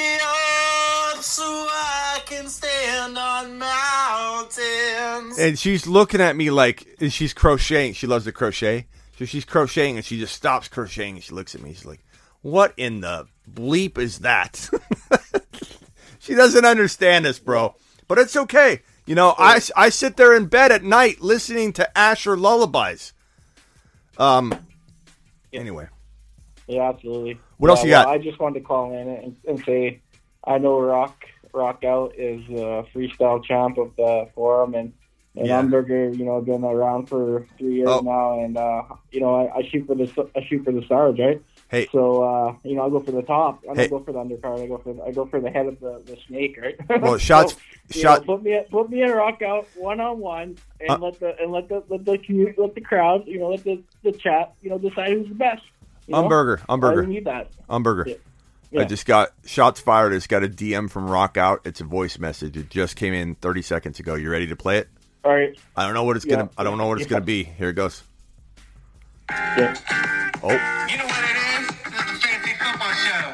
And she's looking at me like, and she's crocheting. She loves to crochet. So she's crocheting and she just stops crocheting and she looks at me. She's like, what in the bleep is that? she doesn't understand this, bro. But it's okay. You know, I, I sit there in bed at night listening to Asher lullabies. Um, anyway. Yeah, absolutely. What else Yeah, you well, got? I just wanted to call in and, and say I know Rock Rock Out is a freestyle champ of the forum, and and Yeah. Hamburger, you know, been around for three years Oh. now, and uh, you know, I, I shoot for the I shoot for the stars, right? Hey. So uh, you know, I go for the top. I don't Hey. go for the undercard. I go for I go for the head of the, the snake, right? Well, shots- So, shot- know, put me put me in Rock Out one on one, and Uh, let the and let the let the community, let the crowd, you know, let the the chat, you know, decide who's the best. Know? Umburger, I need that. Umburger. Yeah. I just got shots fired. It's got a DM from Rock Out. It's a voice message. It just came in 30 seconds ago. You ready to play it? All right. I don't know what it's Yeah. gonna. I don't know what it's Yeah. gonna be. Here it goes. Yeah. Oh, You know what it is? This is the Fantasy Football Show.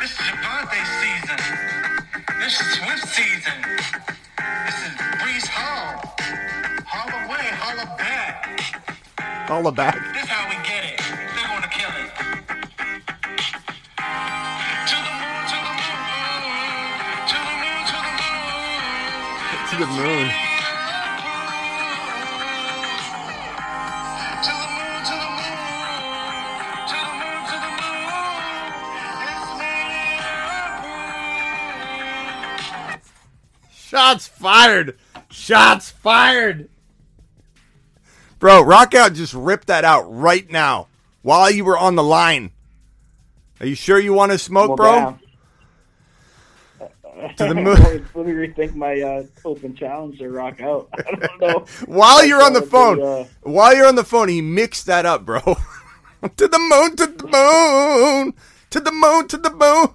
This is your birthday season. This is Swift season. This is Breece Hall. Holla away, holla back. all the back. This is how we get it. They're gonna kill it. To the moon, to the moon, to the moon, to the moon. To the moon. Shots fired. Shots fired. Bro, Rock Out just ripped that out right now while you were on the line. Are you sure you want to smoke, Well, bro? To the moon. Let me rethink my uh, open challenge to rock out. I don't know. While you're on the phone, probably, uh, while you're on the phone, he mixed that up, bro. to the moon, to the moon, to the moon, to the moon,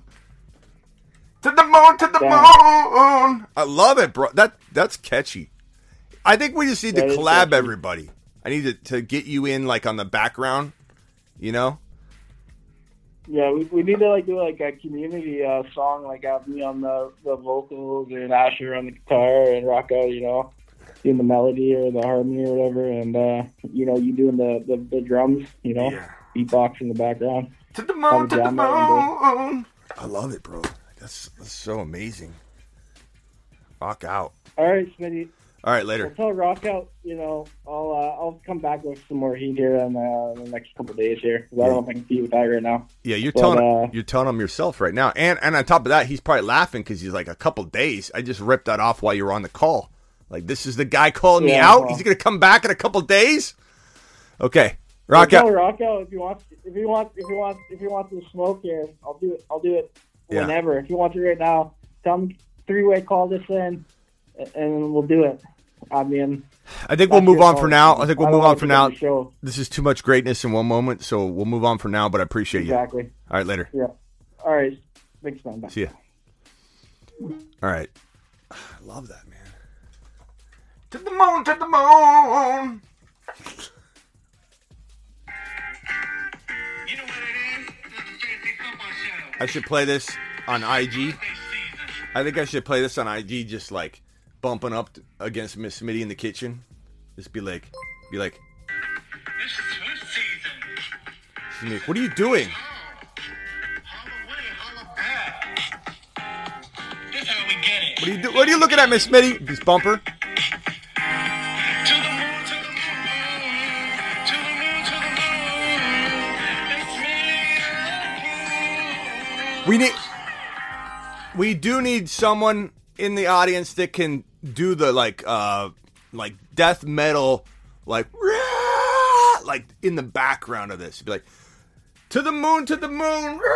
to the moon, to the moon. I love it, bro. That that's catchy. I think we just need That to collab catchy. everybody. I need to, to get you in like on the background, you know. Yeah, we, we need to like do like a community uh, song, like have me on the, the vocals and Asher on the guitar and rock out, you know, doing the melody or the harmony or whatever, and uh, you know, you doing the, the, the drums, you know, beatbox in the background. To the moon, to the moon. I love it, bro. That's, that's so amazing. Rock out. All right, Smitty. All right, later. I'll tell Rock out. You know, I'll uh, I'll come back with some more heat here in, uh, the next couple days here. 'cause I don't know if I can with that right now. Yeah, you're But, telling uh, you're telling him yourself right now, and and on top of that, he's probably laughing because he's like a couple days. I just ripped that off while you were on the call. Like this is the guy calling me out. well. He's gonna come back in a couple days. Okay, rock out. Rock out if you want. If you want. If you want. If you want to smoke here, I'll do it. I'll do it Yeah. whenever. If you want to right now, tell me three way call this in, and we'll do it. I mean, I think we'll move on for now. I think we'll I move on for now. pick up the show. This is too much greatness in one moment, so we'll move on for now. But I appreciate you. Exactly. All right, later. Yeah. All right. Thanks, man. Bye. See ya. All right. I love that man. To the moon, to the moon. I should play this on IG. I think I should play this on IG, just like bumping up against Miss Smitty in the kitchen. Just be like, be like, She's like, what are you doing? What are you do? What are you looking at, Miss Smitty? This bumper. We need. We do need someone in the audience that can do the like, uh, like death metal, like, "Rah!" like in the background of this. Be like, to the moon, to the moon.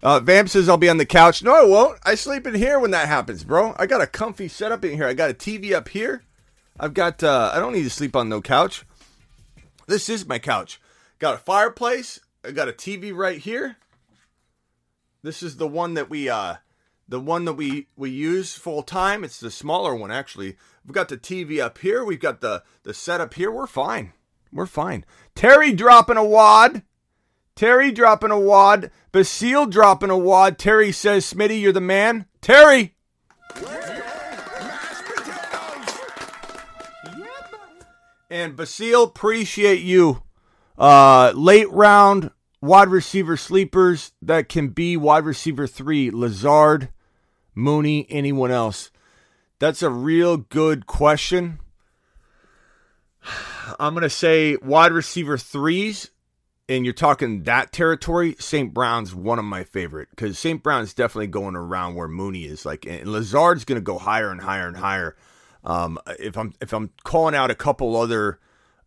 Uh, Vamp says I'll be on the couch. No, I won't. I sleep in here when that happens, bro. I got a comfy setup in here. I got a TV up here. I've got. Uh, I don't need to sleep on no couch. This is my couch. Got a fireplace. I got a TV right here. This is the one that we. Uh, the one that we we use full time. It's the smaller one actually. We've got the TV up here. We've got the the setup here. We're fine. We're fine. Terry dropping a wad. Terry dropping a wad. Basile dropping a wad. Terry says, Smitty, you're the man. Terry! And Basile, appreciate you. Uh, late round wide receiver sleepers that can be wide receiver three. Lazard, Mooney, anyone else. That's a real good question. I'm going to say wide receiver threes and you're talking that territory, St. Brown's one of my favorite because St. Brown's definitely going around where Mooney is. Like, and Lazard's going to go higher and higher and higher. Um, if I'm if I'm calling out a couple other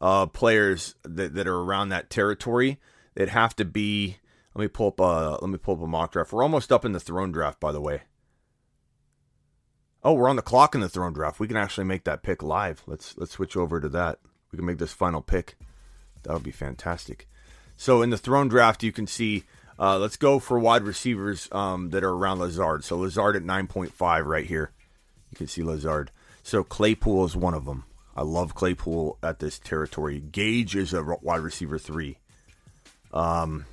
uh, players that, that are around that territory, they'd have to be. Let me pull up a let me pull up a mock draft. We're almost up in the throne draft, by the way. Oh, we're on the clock in the throne draft. We can actually make that pick live. Let's let's switch over to that. We can make this final pick. That would be fantastic. So in the throne draft, you can see. Uh, let's go for wide receivers um, that are around Lazard. So Lazard at nine point five right here. You can see Lazard. So Claypool is one of them. I love Claypool at this territory. Gage is a wide receiver three. Um,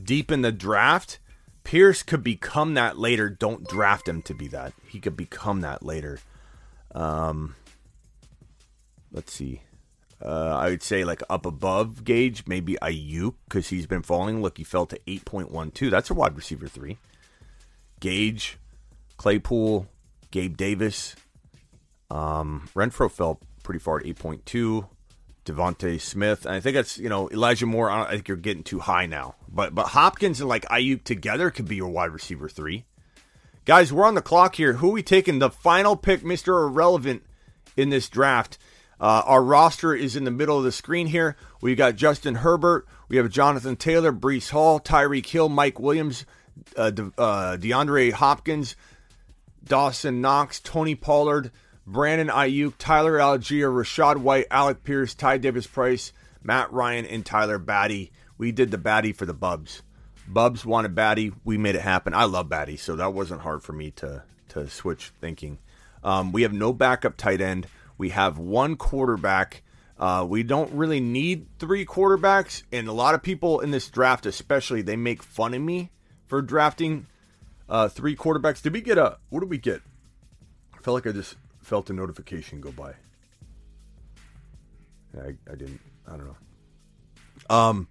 deep in the draft, Pierce could become that later. Don't draft him to be that. He could become that later. Um, let's see. Uh, I would say like up above Gage, maybe Aiyuk because he's been falling. Look, he fell to eight point one two. That's a wide receiver three. Gage, Claypool, Gabe Davis, um, Renfrow fell pretty far at eight point two. DeVonta Smith, and I think that's you know Elijah Moore. I, I think you're getting too high now, but but Hopkins and like Aiyuk together could be your wide receiver three. Guys, we're on the clock here. Who are we taking? The final pick, Mister Irrelevant, in this draft. Uh, our roster is in the middle of the screen here. We've got Justin Herbert. We have Jonathan Taylor, Breece Hall, Tyreek Hill, Mike Williams, uh, De- uh, DeAndre Hopkins, Dawson Knox, Tony Pollard, Brandon Aiyuk, Tyler Allgeier, Rachaad White, Alec Pierce, Ty Davis Price, Matt Ryan, and Tyler Batty. We did the Batty for the Bubs. Bubs wanted Batty. We made it happen. I love Batty, so that wasn't hard for me to to switch thinking. Um, we have no backup tight end. We have one quarterback. Uh, we don't really need three quarterbacks, and a lot of people in this draft, especially, they make fun of me for drafting uh, three quarterbacks. Did we get a? What did we get? I felt like I just felt a notification go by. I, I didn't. I don't know. Um,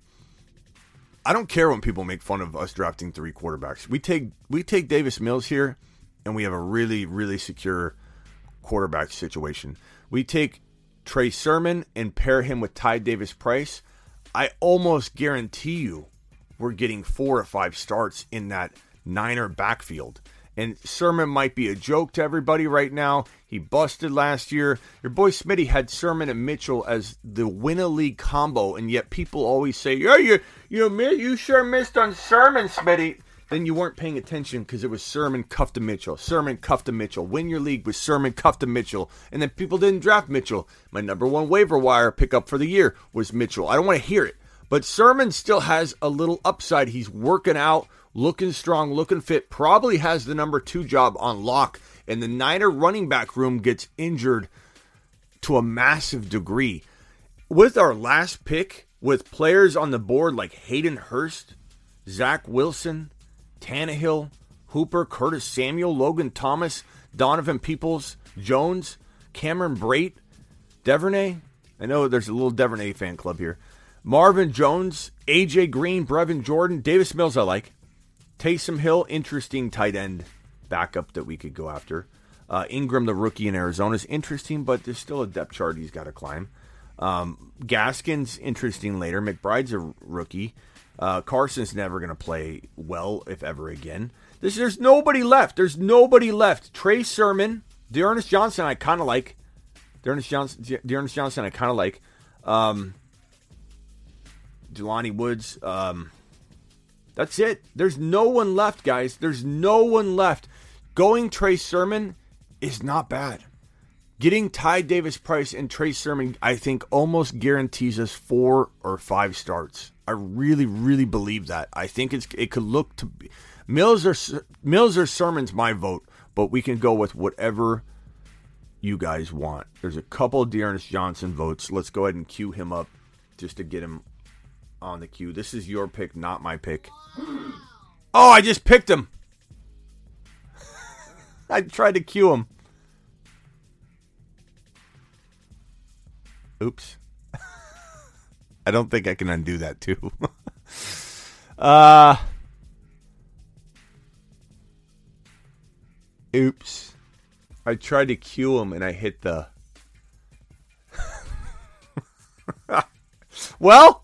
I don't care when people make fun of us drafting three quarterbacks. We take we take Davis Mills here, and we have a really, really secure quarterback situation. We take Trey Sermon and pair him with Ty Davis Price. I almost guarantee you we're getting four or five starts in that Niner backfield. And Sermon might be a joke to everybody right now. He busted last year. Your boy Smitty had Sermon and Mitchell as the win a league combo, and yet people always say, "Yeah, you you you sure missed on Sermon, Smitty." Then you weren't paying attention because it was Sermon cuffed to Mitchell. Sermon cuffed to Mitchell. Win your league with Sermon cuffed to Mitchell. And then people didn't draft Mitchell. My number one waiver wire pickup for the year was Mitchell. I don't want to hear it. But Sermon still has a little upside. He's working out, looking strong, looking fit, probably has the number two job on lock. And the Niner running back room gets injured to a massive degree. With our last pick, with players on the board like Hayden Hurst, Zach Wilson, Tannehill, Hooper, Curtis Samuel, Logan Thomas, Donovan Peoples, Jones, Cameron Brate, Duvernay. I know there's a little Duvernay fan club here. Marvin Jones, AJ Green, Brevin Jordan, Davis Mills, I like. Taysom Hill, interesting tight end backup that we could go after. Uh, Ingram, the rookie in Arizona, is interesting, but there's still a depth chart he's got to climb. Um, Gaskin's interesting later. McBride's a rookie. Uh, Carson's never going to play well, if ever again. This, there's nobody left. There's nobody left. Trey Sermon, D'Ernest Johnson, I kind of like. D'Ernest Johnson, D'Ernest Johnson, I kind of like. Um, Jelani Woods. Um, that's it. There's no one left, guys. There's no one left. Going Trey Sermon is not bad. Getting Ty Davis Price and Trey Sermon, I think, almost guarantees us four or five starts. I really, really believe that. I think it's it could look to be Mills or Mills or Sermon's my vote, but we can go with whatever you guys want. There's a couple of D'Ernest Johnson votes. Let's go ahead and cue him up just to get him on the queue. This is your pick, not my pick. Oh, I just picked him. I tried to cue him. Oops. I don't think I can undo that too. uh Oops. I tried to cue him and I hit the Well,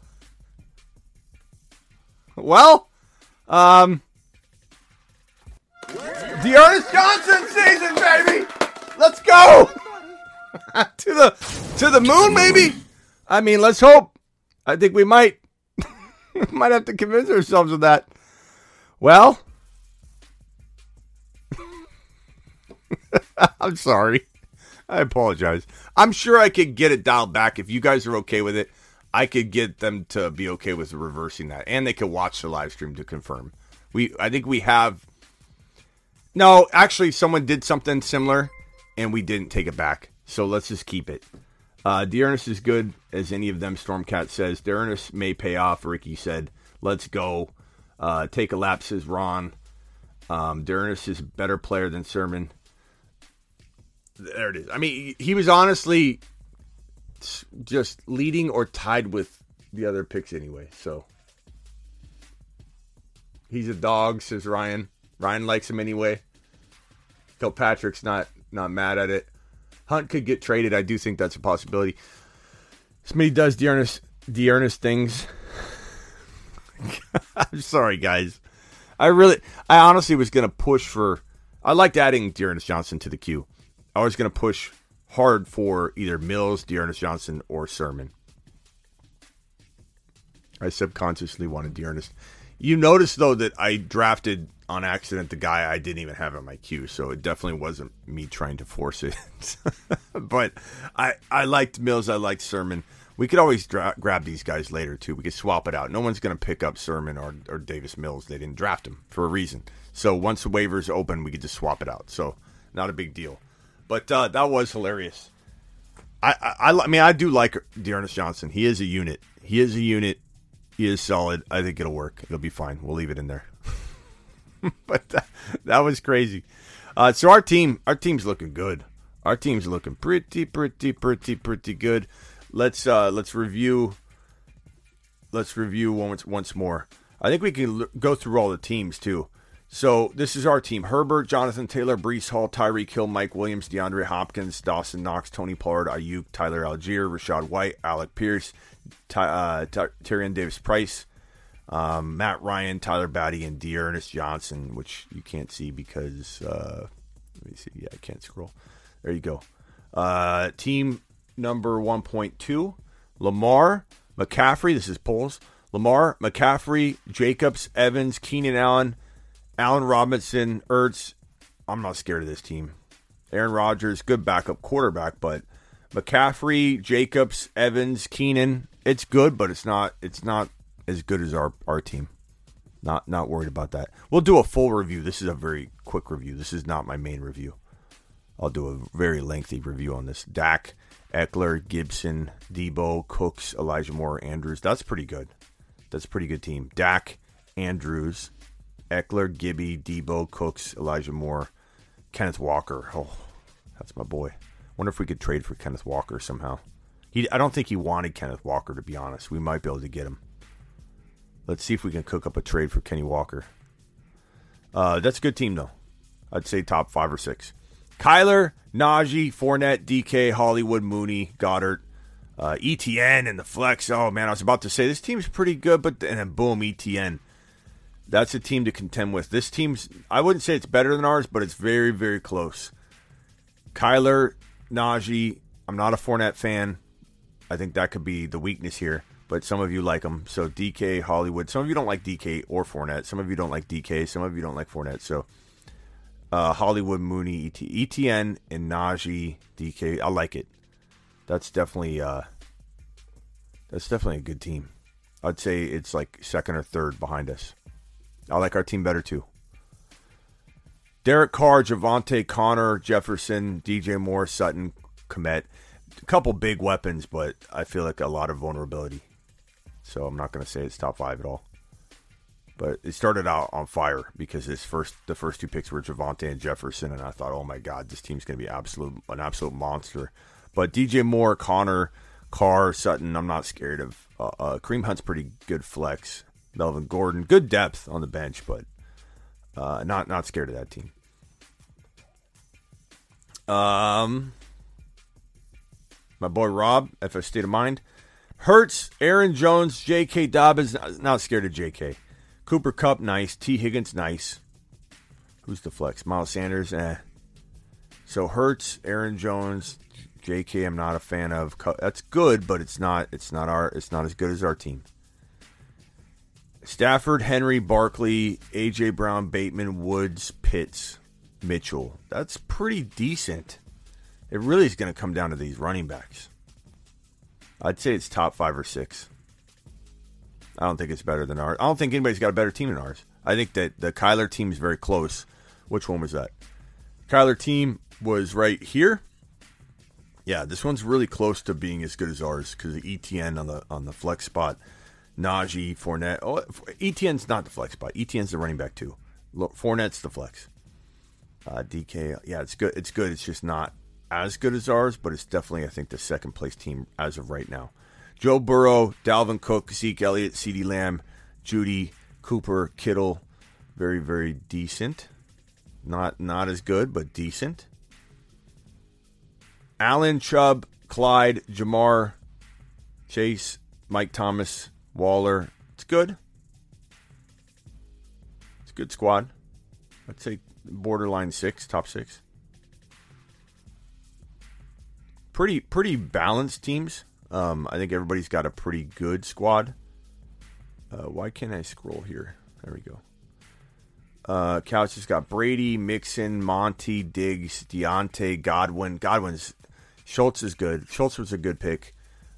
well, um, Ernest Johnson season, baby. Let's go to the to the moon, maybe. I mean, let's hope. I think we might might have to convince ourselves of that. Well, I'm sorry. I apologize. I'm sure I could get it dialed back if you guys are okay with it. I could get them to be okay with reversing that, and they could watch the live stream to confirm. We, I think we have. No, actually, someone did something similar, and we didn't take it back. So let's just keep it. Uh, D'Ernest is good as any of them. Stormcat says D'Ernest may pay off. Ricky said, "Let's go." Uh, take a lap says Ron. Um, D'Ernest is a better player than Sermon. There it is. I mean, he was honestly just leading or tied with the other picks anyway. So he's a dog, says Ryan. Ryan likes him anyway. Kilpatrick's not not mad at it. Hunt could get traded. I do think that's a possibility. Smitty does D'Ernest D'Ernest things. I'm sorry, guys. I really, I honestly was gonna push for. I liked adding D'Ernest Johnson to the queue. I was gonna push hard for either Mills, D'Ernest Johnson, or Sermon. I subconsciously wanted D'Ernest. You notice though that I drafted on accident the guy I didn't even have in my queue, so it definitely wasn't me trying to force it. but I I liked Mills, I liked Sermon. We could always dra- grab these guys later too. We could swap it out. No one's going to pick up Sermon or, or Davis Mills. They didn't draft him for a reason. So once the waivers open, we could just swap it out. So not a big deal. But uh, that was hilarious. I, I, I mean, I do like D'Ernest Johnson. He is a unit. He is a unit. He is solid. I think it'll work. It'll be fine. We'll leave it in there. but that, that, was crazy. Uh, so our team, our team's looking good. Our team's looking pretty, pretty, pretty, pretty good. Let's uh, let's review. Let's review once once more. I think we can l- go through all the teams too. So this is our team: Herbert, Jonathan Taylor, Breece Hall, Tyreek Hill, Mike Williams, DeAndre Hopkins, Dawson Knox, Tony Pollard, Aiyuk, Tyler Allgeier, Rachaad White, Alec Pierce, Ty, uh, Ty, Tyrion Davis Price, um, Matt Ryan, Tyler Batty, and D'Ernest Johnson, which you can't see because uh, let me see. Yeah, I can't scroll. There you go. Uh, team number 1.2, Lamar, McCaffrey. This is polls. Lamar, McCaffrey, Jacobs, Evans, Keenan Allen, Allen Robinson, Ertz. I'm not scared of this team. Aaron Rodgers, good backup quarterback, but McCaffrey, Jacobs, Evans, Keenan. It's good, but it's not. It's not as good as our our team. Not not worried about that. We'll do a full review. This is a very quick review. This is not my main review. I'll do a very lengthy review on this. Dak, Ekeler, Gibson, Deebo, Cooks, Elijah Moore, Andrews. That's pretty good. That's a pretty good team. Dak, Andrews, Ekeler, Gibby, Deebo, Cooks, Elijah Moore, Kenneth Walker. Oh, that's my boy. Wonder if we could trade for Kenneth Walker somehow. He, I don't think he wanted Kenneth Walker to be honest. We might be able to get him. Let's see if we can cook up a trade for Kenny Walker. Uh, that's a good team though. I'd say top five or six. Kyler, Najee, Fournette, DK, Hollywood, Mooney, Goddard, uh, ETN, and the flex. Oh man, I was about to say this team's pretty good, but and then boom, ETN. That's a team to contend with. This team's I wouldn't say it's better than ours, but it's very, very close. Kyler, Najee. I'm not a Fournette fan. I think that could be the weakness here. But some of you like them. So DK, Hollywood. Some of you don't like DK or Fournette. Some of you don't like DK. Some of you don't like Fournette. So uh, Hollywood, Mooney, ET, ETN, and Najee, DK. I like it. That's definitely uh, that's definitely a good team. I'd say it's like second or third behind us. I like our team better too. Derek Carr, Javonte Conner, Jefferson, DJ Moore, Sutton, Kmet. A couple big weapons, but I feel like a lot of vulnerability. So I'm not going to say it's top five at all. But it started out on fire because his first the first two picks were Javonte and Jefferson, and I thought, oh my god, this team's going to be absolute an absolute monster. But DJ Moore, Conner, Carr, Sutton, I'm not scared of. Uh, uh, Kareem Hunt's pretty good flex. Melvin Gordon, good depth on the bench, but uh, not not scared of that team. Um, my boy Rob, FF State of Mind, Hurts, Aaron Jones, J.K. Dobbins. Not scared of J.K. Cooper Kupp, nice. T. Higgins, nice. Who's the flex? Miles Sanders, eh. So Hurts, Aaron Jones, J.K. I'm not a fan of. That's good, but it's not. It's not our. It's not as good as our team. Stafford, Henry, Barkley, A.J. Brown, Bateman, Woods, Pitts, Mitchell. That's pretty decent. It really is going to come down to these running backs. I'd say it's top five or six. I don't think it's better than ours. I don't think anybody's got a better team than ours. I think that the Kyler team is very close. Which one was that? Kyler team was right here. Yeah, this one's really close to being as good as ours because the ETN on the on the flex spot, Najee, Fournette. Oh, ETN's not the flex spot. ETN's the running back too. Fournette's the flex. Uh, DK, yeah, it's good. It's good. It's just not as good as ours, but it's definitely I think the second place team as of right now. Joe Burrow, Dalvin Cook, Zeke Elliott, CeeDee Lamb, Jeudy, Cooper, Kittle, very very decent. Not not as good, but decent. Allen, Chubb, Clyde, Ja'Marr, Chase, Mike Thomas, Waller. It's good. It's a good squad. I'd say borderline six, top six. Pretty pretty balanced teams. Um, I think everybody's got a pretty good squad. Uh, why can't I scroll here? There we go. Uh, Couch has got Brady, Mixon, Monty, Diggs, Diontae, Godwin. Godwin's Schultz is good. Schultz was a good pick.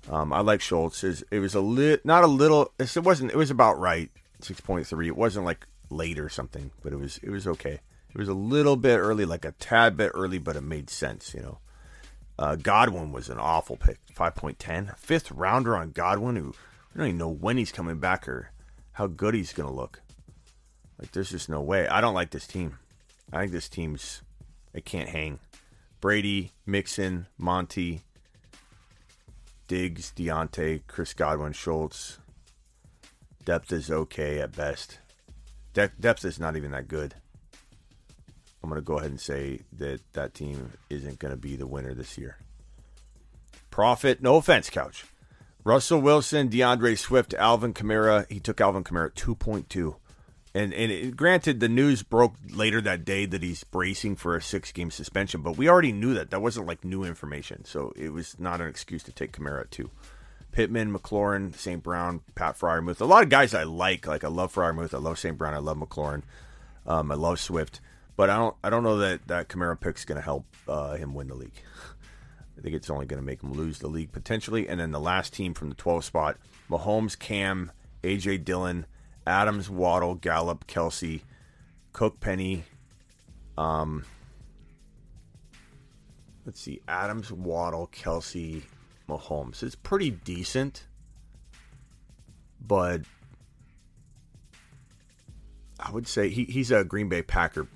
Um, I like Schultz. It was a lit, not a little. It wasn't. It was about right. Six point three. It wasn't like late or something, but it was. It was okay. It was a little bit early, like a tad bit early, but it made sense. You know. Uh, Godwin was an awful pick. Five point ten. Fifth rounder on Godwin, who we don't even know when he's coming back or how good he's gonna look. Like there's just no way. I don't like this team. I think this team's. It can't hang. Brady, Mixon, Monty, Diggs, Diontae, Chris Godwin, Schultz. Depth is okay at best. De- depth is not even that good. I'm going to go ahead and say that that team isn't going to be the winner this year. Profit, no offense, Couch. Russell Wilson, DeAndre Swift, Alvin Kamara. He took Alvin Kamara at 2.2. And, and it, granted, the news broke later that day that he's bracing for a six game suspension, but we already knew that. That wasn't like new information. So it was not an excuse to take Kamara two. Pittman, McLaurin, St. Brown, Pat Freiermuth. A lot of guys I like. Like I love Freiermuth. I love St. Brown. I love McLaurin. Um, I love Swift. But I don't I don't know that that Kamara pick's going to help uh, him win the league. I think it's only going to make him lose the league potentially. And then the last team from the 12 spot: Mahomes, Cam, AJ Dillon, Adams, Waddle, Gallup, Kelce, Cook, Penny. Um, let's see: Adams, Waddle, Kelce, Mahomes. It's pretty decent, but I would say he, he's a Green Bay Packer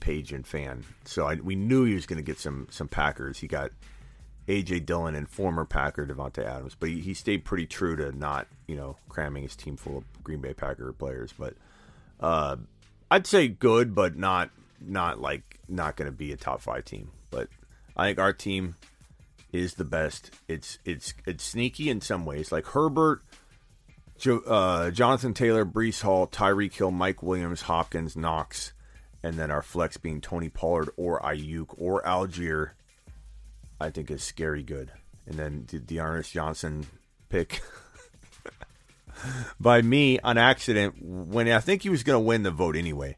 page and fan, so I, we knew he was going to get some some Packers. He got AJ Dillon and former Packer Davante Adams, but he, he stayed pretty true to not you know cramming his team full of Green Bay Packer players. But uh, I'd say good, but not not like not going to be a top five team. But I think our team is the best. It's it's it's sneaky in some ways. Like Herbert, jo, uh, Jonathan Taylor, Breece Hall, Tyreek Hill, Mike Williams, Hopkins, Knox, and then our flex being Tony Pollard or Aiyuk or Allgeier. I think is scary good. And then the D'Ernest Johnson pick by me on accident when I think he was going to win the vote anyway.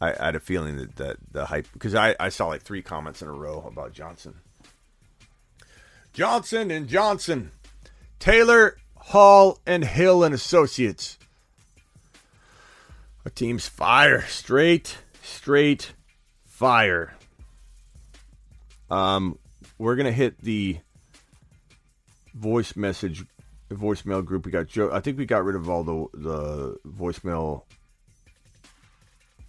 I, I, had a feeling that, that the hype because I, I saw like three comments in a row about Johnson. Johnson and Johnson, Taylor, Hall, and Hill and Associates. Our team's fire, straight, straight fire. Um, we're gonna hit the voice message, voicemail group. We got Joe. I think we got rid of all the the voicemail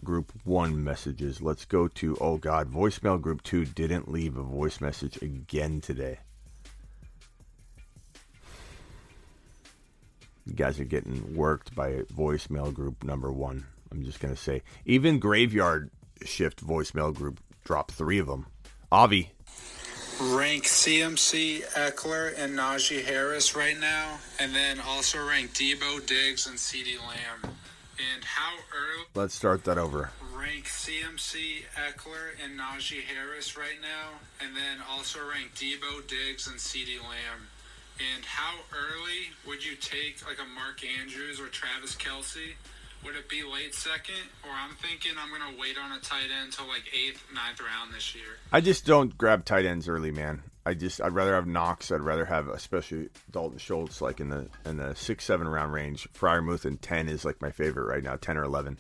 group one messages. Let's go to oh god, voicemail group two didn't leave a voice message again today. You guys are getting worked by voicemail group number one. I'm just gonna say, even graveyard shift voicemail group dropped three of them. Avi, rank CMC, Ekeler, and Najee Harris right now, and then also rank Deebo, Diggs, and CeeDee Lamb. And how early? Let's start that over. Rank CMC, Ekeler, and Najee Harris right now, and then also rank Deebo, Diggs, and CeeDee Lamb. And how early would you take like a Mark Andrews or Travis Kelce? Would it be late second, or I'm thinking I'm gonna wait on a tight end until like eighth, ninth round this year? I just don't grab tight ends early, man. I just I'd rather have Knox. I'd rather have especially Dalton Schultz, like in the in the six seven round range. Freiermuth and ten is like my favorite right now, ten or eleven.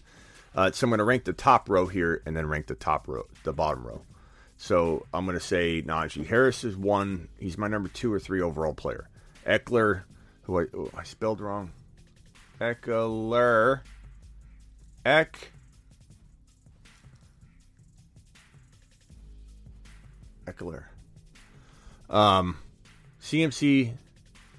Uh, so I'm going to rank the top row here, and then rank the top row, the bottom row. So I'm going to say Najee Harris is one. He's my number two or three overall player. Ekeler, who I, oh, I spelled wrong. Ekeler. Eck. Ekeler. Um, CMC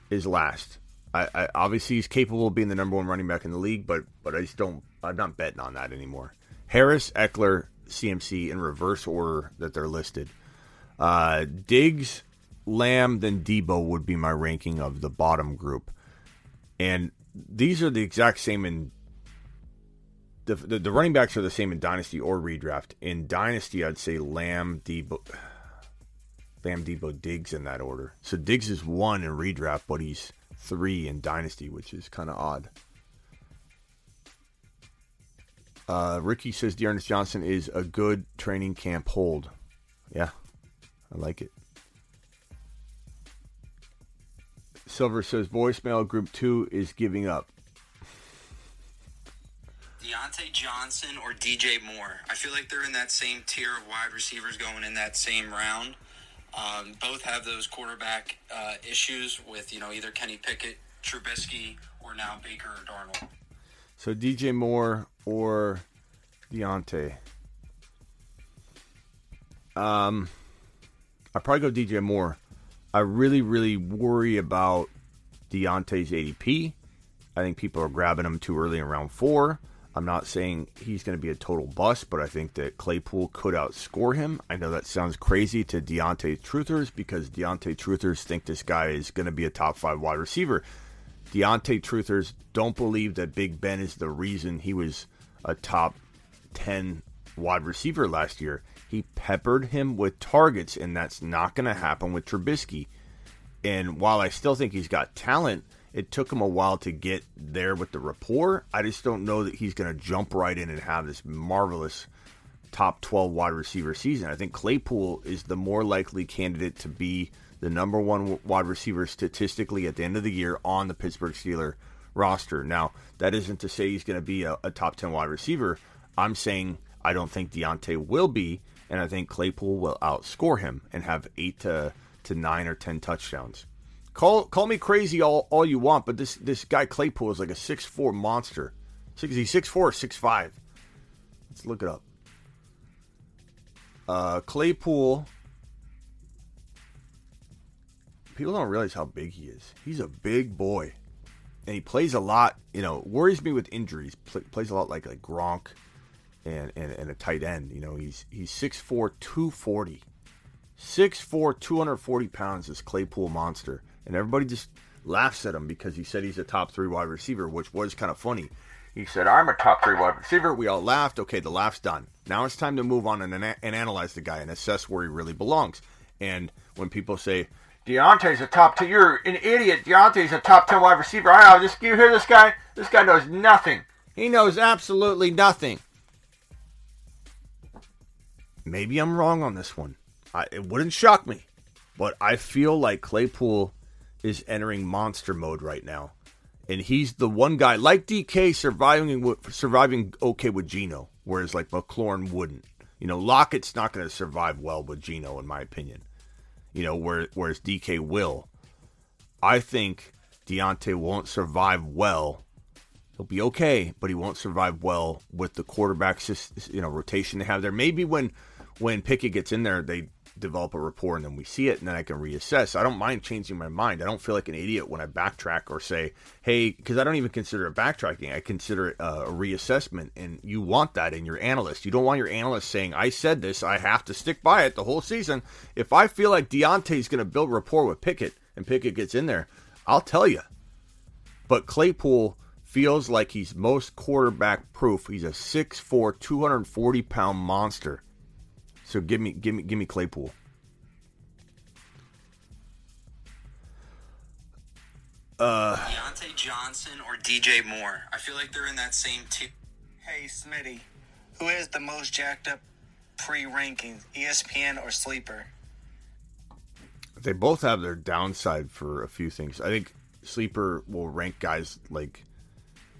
is last. I, I, obviously he's capable of being the number one running back in the league, but but I just don't. I'm not betting on that anymore. Harris, Ekeler, CMC in reverse order that they're listed. Uh, Diggs, Lamb, then Deebo would be my ranking of the bottom group, and these are the exact same in the, the, the running backs are the same in dynasty or redraft. In dynasty, I'd say Lamb, Deebo, Lamb, Deebo, Diggs in that order. So Diggs is one in redraft, but he's three in dynasty, which is kind of odd. Uh, Ricky says D'Ernest Johnson is a good training camp hold. Yeah, I like it. Silver says voicemail group two is giving up. Diontae Johnson or DJ Moore. I feel like they're in that same tier of wide receivers going in that same round. Um, both have those quarterback uh, issues with you know either Kenny Pickett, Trubisky, or now Baker or Darnold. So DJ Moore or Diontae. Um, I probably go DJ Moore. I really, really worry about Diontae's ADP. I think people are grabbing him too early in round four. I'm not saying he's going to be a total bust, but I think that Claypool could outscore him. I know that sounds crazy to Diontae Truthers because Diontae Truthers think this guy is going to be a top five wide receiver. Diontae Truthers don't believe that Big Ben is the reason he was a top 10 wide receiver last year. He peppered him with targets, and that's not going to happen with Trubisky. And while I still think he's got talent, it took him a while to get there with the rapport. I just don't know that he's going to jump right in and have this marvelous top 12 wide receiver season. I think Claypool is the more likely candidate to be the number one wide receiver statistically at the end of the year on the Pittsburgh Steeler roster. Now, that isn't to say he's going to be a, a top 10 wide receiver. I'm saying I don't think Diontae will be, and I think Claypool will outscore him and have eight to, to nine or 10 touchdowns. Call call me crazy all, all you want, but this this guy Claypool is like a six four monster. Six, six five. Let's look it up. Uh, Claypool. People don't realize how big he is. He's a big boy, and he plays a lot. You know, worries me with injuries. Play, plays a lot like like Gronk, and, and and a tight end. You know, he's he's 6'4", 240. 6'4", 240 pounds. This Claypool monster and everybody just laughs at him because he said he's a top three wide receiver, which was kind of funny. He said, I'm a top three wide receiver. We all laughed. Okay, the laugh's done. Now it's time to move on and, and analyze the guy and assess where he really belongs. And when people say, Diontae's a top 10, you're an idiot. Diontae's a top 10 wide receiver. I know, just, you hear this guy? This guy knows nothing. He knows absolutely nothing. Maybe I'm wrong on this one. I, it wouldn't shock me. But I feel like Claypool is entering monster mode right now, and he's the one guy like DK surviving surviving okay with Geno, whereas like McLaurin wouldn't. You know, Lockett's not going to survive well with Geno, in my opinion. You know, where, whereas DK will. I think Diontae won't survive well. He'll be okay, but he won't survive well with the quarterback, you know, rotation they have there. Maybe when when Pickett gets in there, they develop a rapport and then we see it and then I can reassess. I don't mind changing my mind. I don't feel like an idiot when I backtrack or say, hey, because I don't even consider it backtracking. I consider it uh, a reassessment. And you want that in your analyst. You don't want your analyst saying, I said this, I have to stick by it the whole season. If I feel like Diontae's going to build rapport with Pickett and Pickett gets in there, I'll tell you. But Claypool feels like he's most quarterback proof. He's a 6'4, 240 pound monster so give me, give me, give me Claypool. Uh, Diontae Johnson or DJ Moore. I feel like they're in that same tier. Hey, Smitty, who has the most jacked up pre-rankings, ESPN or Sleeper? They both have their downside for a few things. I think Sleeper will rank guys like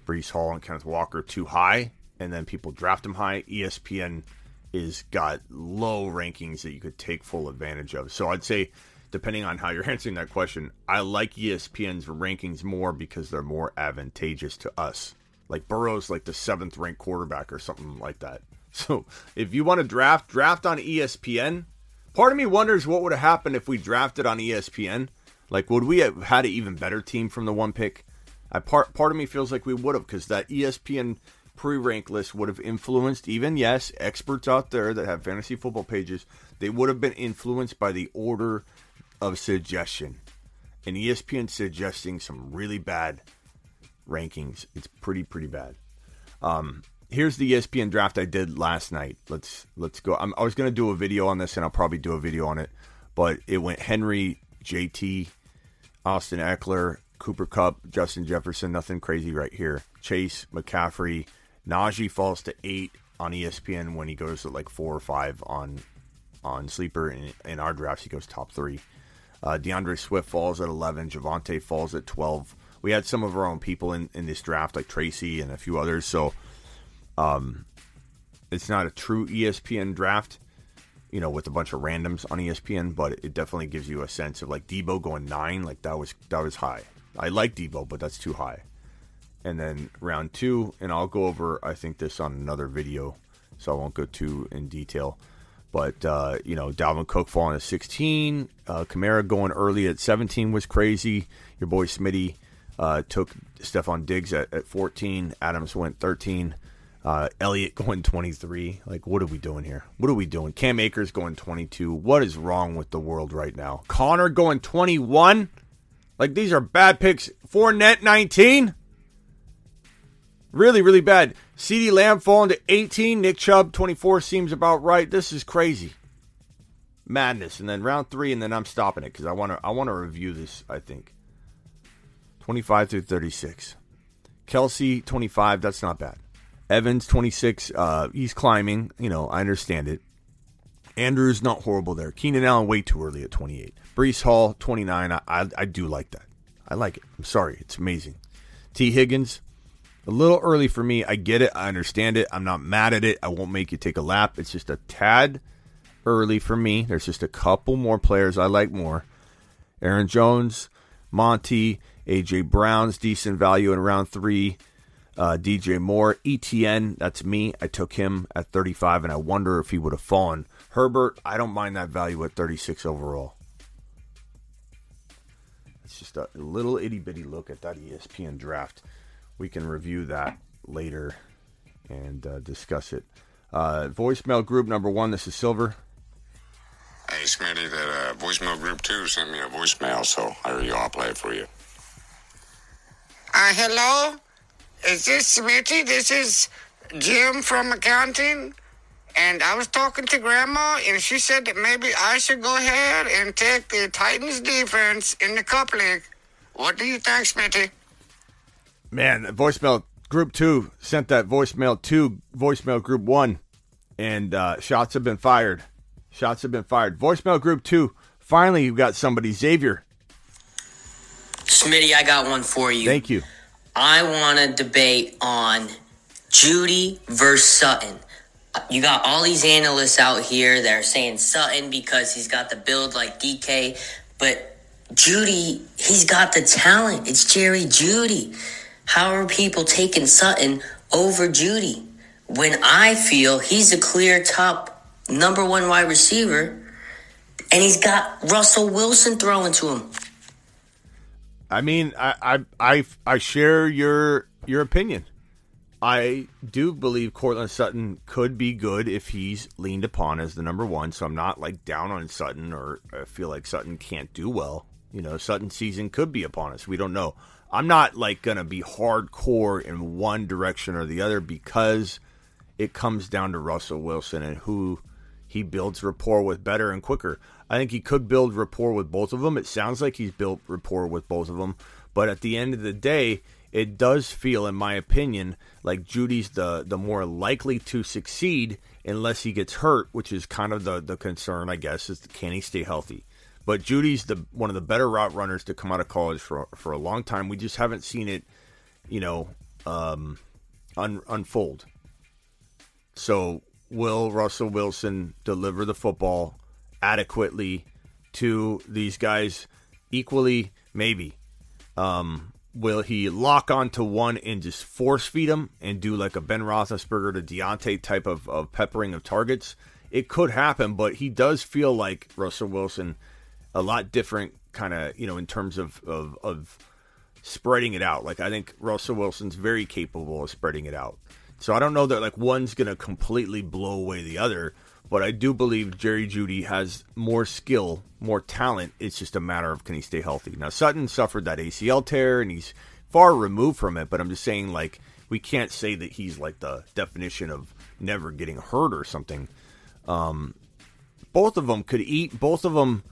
Breece Hall and Kenneth Walker too high, and then people draft them high. ESPN is got low rankings that you could take full advantage of. So I'd say, depending on how you're answering that question, I like ESPN's rankings more because they're more advantageous to us. Like Burrow's like the seventh ranked quarterback or something like that. So if you want to draft, draft on ESPN. Part of me wonders what would have happened if we drafted on ESPN. Like, would we have had an even better team from the one pick? I part part of me feels like we would have because that ESPN pre-rank list would have influenced even yes experts out there that have fantasy football pages they would have been influenced by the order of suggestion. And espn suggesting some really bad rankings. It's pretty pretty bad. Um, here's the espn draft i did last night. Let's let's go. I'm, i was going to do a video on this and i'll probably do a video on it but it went henry jt austin ekeler cooper Kupp, justin jefferson nothing crazy right here. Chase mccaffrey Najee falls to eight on ESPN when he goes to like four or five on on sleeper. In, in our drafts, he goes top three. Uh, D'Andre Swift falls at eleven. Javonte falls at twelve. We had some of our own people in, in this draft, like Tracy and a few others. So, um, it's not a true ESPN draft, you know, with a bunch of randoms on ESPN, but it definitely gives you a sense of like Deebo going nine, like that was that was high. I like Debo, but that's too high and then round two, and I'll go over I think this on another video, so I won't go too in detail. But uh, you know, Dalvin Cook falling at 16, uh, Kamara going early at 17 was crazy. Your boy Smitty uh, took Stefon Diggs at, at 14. Adams went 13. Uh, Elliott going 23. Like, what are we doing here? What are we doing? Cam Akers going 22. What is wrong with the world right now? Conner going 21. Like, these are bad picks. Fournette 19. Really, really bad. CeeDee Lamb falling to 18. Nick Chubb 24 seems about right. This is crazy. Madness. And then round three, and then I'm stopping it because I want to. I want to review this. I think 25 through 36. Kelce 25. That's not bad. Evans 26. Uh, he's climbing. You know, I understand it. Andrews not horrible there. Keenan Allen way too early at 28. Breece Hall 29. I, I I do like that. I like it. I'm sorry. It's amazing. T Higgins a little early for me. I get it. I understand it. I'm not mad at it. I won't make you take a lap. It's just a tad early for me. There's just a couple more players I like more. Aaron Jones, Monty, AJ Brown's decent value in round three. Uh, DJ Moore, ETN, that's me. I took him at 35, and I wonder if he would have fallen. Herbert, I don't mind that value at 36 overall. It's just a little itty bitty look at that ESPN draft we can review that later and uh, discuss it. Uh, voicemail group number one. This is Silver. Hey, Smitty, that uh, voicemail group two sent me a voicemail, so here you. I'll play it for you. Uh, hello? Is this Smitty? This is Jim from accounting. And I was talking to Grandma, and she said that maybe I should go ahead and take the Titans defense in the Cup League. What do you think, Smitty? Man, voicemail group two sent that voicemail to voicemail group one, and uh, shots have been fired. Shots have been fired. Voicemail group two. Finally, you got somebody. Xavier. Smitty, I got one for you. Thank you. I want to debate on Jeudy versus Sutton. You got all these analysts out here that are saying Sutton because he's got the build like DK, but Jeudy, he's got the talent. It's Jerry Jeudy. How are people taking Sutton over Jeudy when I feel he's a clear top number one wide receiver and he's got Russell Wilson throwing to him? I mean, I, I, I, I share your your opinion. I do believe Courtland Sutton could be good if he's leaned upon as the number one. So I'm not like down on Sutton or I feel like Sutton can't do well. You know, Sutton season could be upon us. We don't know. I'm not like gonna be hardcore in one direction or the other because it comes down to Russell Wilson and who he builds rapport with better and quicker. I think he could build rapport with both of them. It sounds like he's built rapport with both of them, but at the end of the day, it does feel, in my opinion, like Jeudy's the the more likely to succeed unless he gets hurt, which is kind of the the concern, I guess, is can he stay healthy? But Jeudy's the one of the better route runners to come out of college for for a long time. We just haven't seen it, you know, um, un, unfold. So will Russell Wilson deliver the football adequately to these guys equally? Maybe. Um, will he lock onto one and just force feed him and do like a Ben Roethlisberger to Diontae type of, of peppering of targets? It could happen, but he does feel like Russell Wilson a lot different kind of, you know, in terms of, of, of spreading it out. Like I think Russell Wilson's very capable of spreading it out. So I don't know that like one's to completely blow away the other, but I do believe Jerry Jeudy has more skill, more talent. It's just a matter of can he stay healthy. Now Sutton suffered that ACL tear and he's far removed from it, but I'm just saying like we can't say that he's like the definition of never getting hurt or something. Um, both of them could eat. Both of them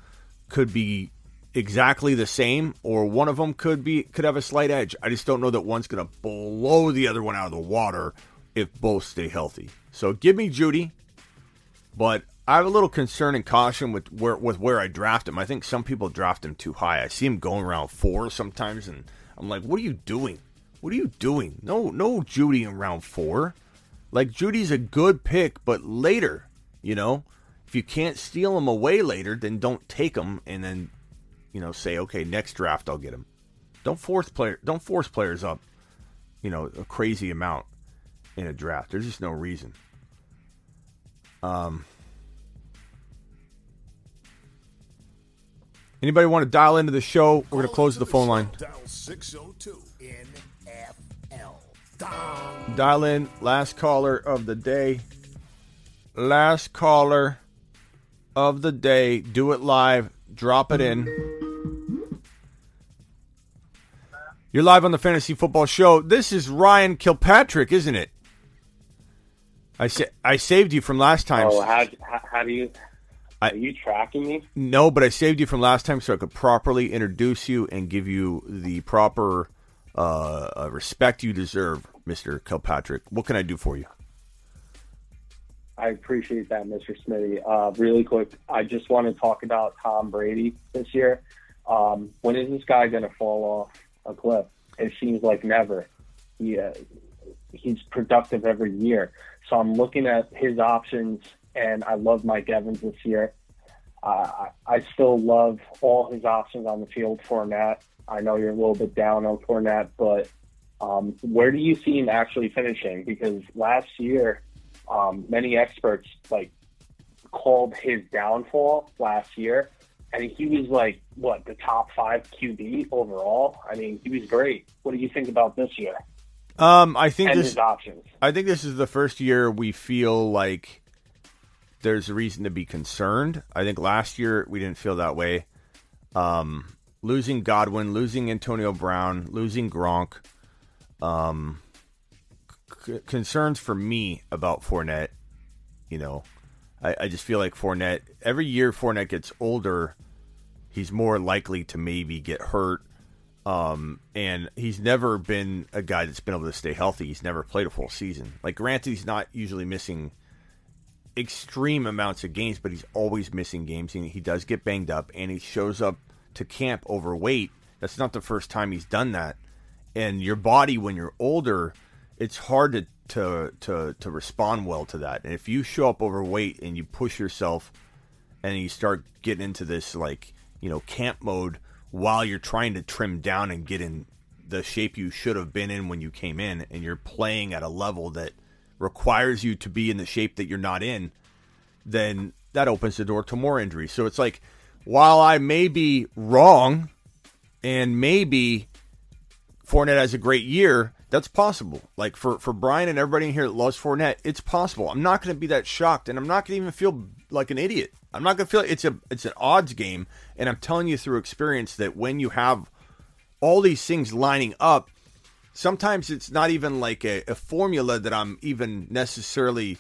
could be exactly the same, or one of them could be could have a slight edge. I just don't know that one's going to blow the other one out of the water if both stay healthy. So give me Jeudy, but I have a little concern and caution with where with where I draft him. I think some people draft him too high. I see him going around four sometimes, and I'm like, what are you doing? What are you doing? No, no Jeudy in round four. Like Jeudy's a good pick, but later, you know, if you can't steal him away later, then don't take him, and then, you know, say, okay, next draft I'll get him. Don't force player, don't force players up, you know, a crazy amount in a draft. There's just no reason. Um. Anybody want to dial into the show? We're going to close the phone line. Dial 602 NFL. Dial in. Last caller of the day. Last caller of the day. Do it live. Drop it in. You're live on the Fantasy Football Show. This is Ryan Kilpatrick, isn't it? I sa- I saved you from last time. Oh, how, how, do you? Are you tracking me? No, but I saved you from last time so I could properly introduce you and give you the proper uh, uh, respect you deserve, Mister Kilpatrick. What can I do for you? I appreciate that, Mr. Smitty. Uh, really quick, I just want to talk about Tom Brady this year. Um, when is this guy going to fall off a cliff? It seems like never. He, uh, he's productive every year. So I'm looking at his options, and I love Mike Evans this year. Uh, I, still love all his options on the field. Fournette. I know you're a little bit down on Fournette, but um, where do you see him actually finishing? Because last year, um, many experts like called his downfall last year, and he was like what the top five QB overall. I mean, he was great. What do you think about this year? Um, I think and this. options. I think this is the first year we feel like there's a reason to be concerned. I think last year we didn't feel that way. Um, losing Godwin, losing Antonio Brown, losing Gronk. Um, concerns for me about Fournette. You know, I, I just feel like Fournette. Every year Fournette gets older, he's more likely to maybe get hurt. Um, and he's never been a guy that's been able to stay healthy. He's never played a full season. Like, granted, he's not usually missing extreme amounts of games, but he's always missing games. He, he does get banged up, and he shows up to camp overweight. That's not the first time he's done that. And your body, when you're older, it's hard to to to, to respond well to that. And if you show up overweight and you push yourself, and you start getting into this like you know camp mode while you're trying to trim down and get in the shape you should have been in when you came in, and you're playing at a level that requires you to be in the shape that you're not in, then that opens the door to more injuries. So it's like, while I may be wrong, and maybe Fournette has a great year, that's possible. Like for, for Brian and everybody in here that loves Fournette, it's possible. I'm not going to be that shocked, and I'm not going to even feel like an idiot. I'm not going to feel it's a it's an odds game, and I'm telling you through experience that when you have all these things lining up, sometimes it's not even like a, a formula that I'm even necessarily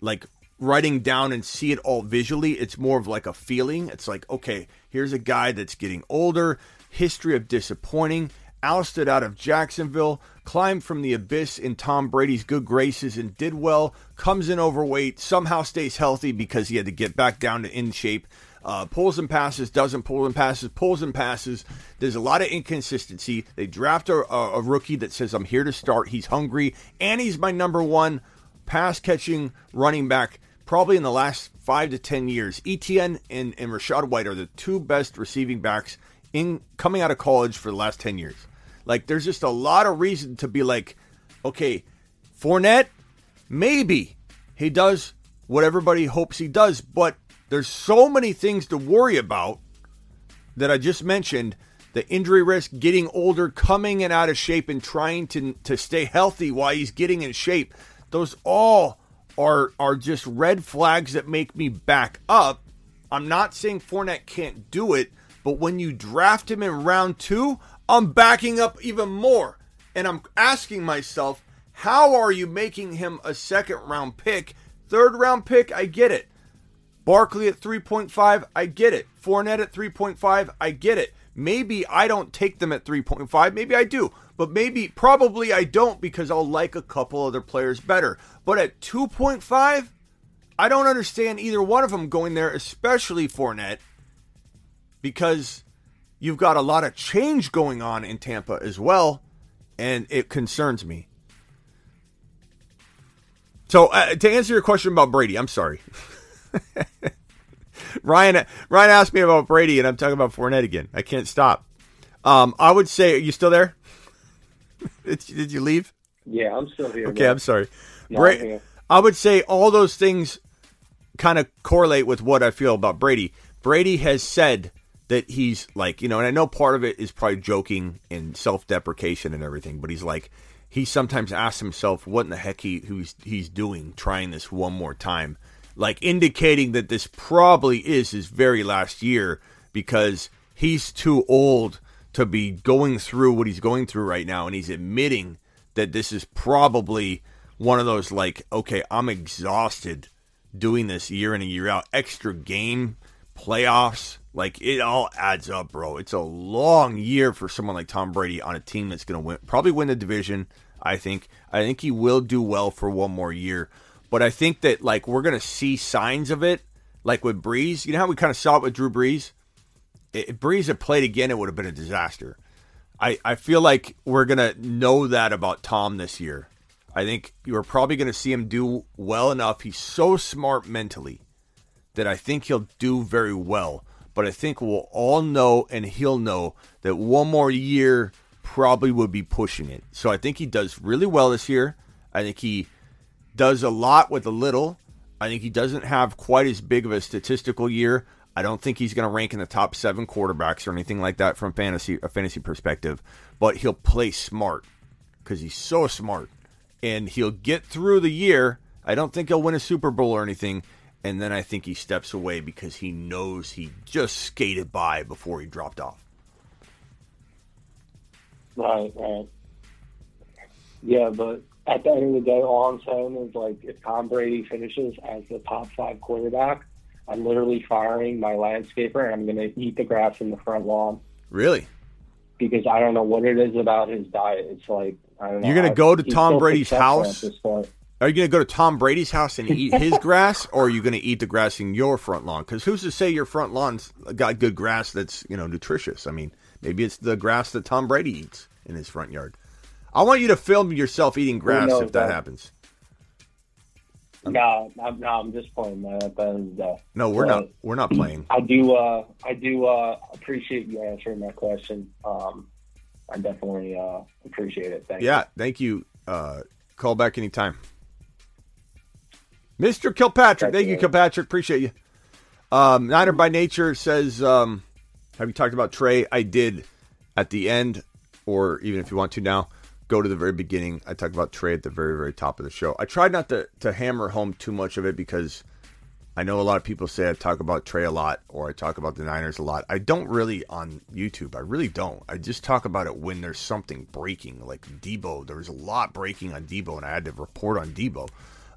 like writing down and see it all visually. It's more of like a feeling. It's like, okay, here's a guy that's getting older, history of disappointing, ousted out of Jacksonville, climbed from the abyss in Tom Brady's good graces and did well, comes in overweight, somehow stays healthy because he had to get back down to in shape. Uh, pulls and passes, doesn't pull and passes, pulls and passes. There's a lot of inconsistency. They draft a, a, a rookie that says, I'm here to start. He's hungry, and he's my number one pass catching running back probably in the last five to 10 years. ETN and, and Rachaad White are the two best receiving backs in coming out of college for the last 10 years. Like, there's just a lot of reason to be like, okay, Fournette, maybe he does what everybody hopes he does, but there's so many things to worry about that I just mentioned the injury risk, getting older, coming and out of shape, and trying to, to stay healthy while he's getting in shape. Those all are are just red flags that make me back up. I'm not saying Fournette can't do it, but when you draft him in round two, I'm backing up even more. And I'm asking myself, how are you making him a second round pick? Third round pick, I get it. Barkley at 3.5, I get it. Fournette at 3.5, I get it. Maybe I don't take them at 3.5, maybe I do. But maybe, probably I don't because I'll like a couple other players better. But at 2.5, I don't understand either one of them going there, especially Fournette, because you've got a lot of change going on in Tampa as well, and it concerns me. So, uh, to answer your question about Brady, I'm sorry. Ryan Ryan asked me about Brady, and I'm talking about Fournette again. I can't stop. Um, I would say, are you still there? did, you, did you leave? Yeah, I'm still here. Okay, man. I'm sorry. No, Bra- I'm. I would say all those things kind of correlate with what I feel about Brady. Brady has said that he's like, you know, and I know part of it is probably joking and self deprecation and everything, but he's like, he sometimes asks himself what in the heck he who's he's doing trying this one more time, like indicating that this probably is his very last year because he's too old to be going through what he's going through right now, and he's admitting that this is probably one of those like, okay, I'm exhausted doing this year in and year out, extra game, playoffs, like it all adds up, bro. It's a long year for someone like Tom Brady on a team that's going to win, probably win the division. I think. I think he will do well for one more year, but I think that like we're going to see signs of it, like with Brees. You know how we kind of saw it with Drew Brees. If Brees had played again, it would have been a disaster. I, I feel like we're gonna know that about Tom this year. I think you're probably gonna see him do well enough. He's so smart mentally that I think he'll do very well. But I think we'll all know and he'll know that one more year probably would be pushing it. So I think he does really well this year. I think he does a lot with a little. I think he doesn't have quite as big of a statistical year. I don't think he's going to rank in the top seven quarterbacks or anything like that from fantasy a fantasy perspective. But he'll play smart because he's so smart, and he'll get through the year. I don't think he'll win a Super Bowl or anything, and then I think he steps away because he knows he just skated by before he dropped off. Right, right. Yeah, but at the end of the day, all I'm saying is like if Tom Brady finishes as the top five quarterback, I'm literally firing my landscaper and I'm going to eat the grass in the front lawn Really? because I don't know what it is about his diet. It's like I don't know. You're going to go to Tom Brady's house? At this point. Are you going to go to Tom Brady's house and eat his grass, or are you going to eat the grass in your front lawn? Because who's to say your front lawn's got good grass that's you know nutritious? I mean, maybe it's the grass that Tom Brady eats in his front yard. I want you to film yourself eating grass knows, if that happens. No, I'm, no, I'm just playing, man. At the end of the day. No, we're But not. We're not playing. I do. Uh, I do uh, appreciate you answering that question. Um, I definitely uh, appreciate it. Thank you. Yeah, thank you. Uh, call back anytime. Mr. Kilpatrick. Thank you, Kilpatrick. Appreciate you. Um, Niner by Nature says, um, Have you talked about Trey? I did at the end, or even if you want to now, go to the very beginning. I talked about Trey at the very, very top of the show. I tried not to, to hammer home too much of it because I know a lot of people say I talk about Trey a lot or I talk about the Niners a lot. I don't really on YouTube. I really don't. I just talk about it when there's something breaking, like Deebo. There was a lot breaking on Deebo, and I had to report on Deebo.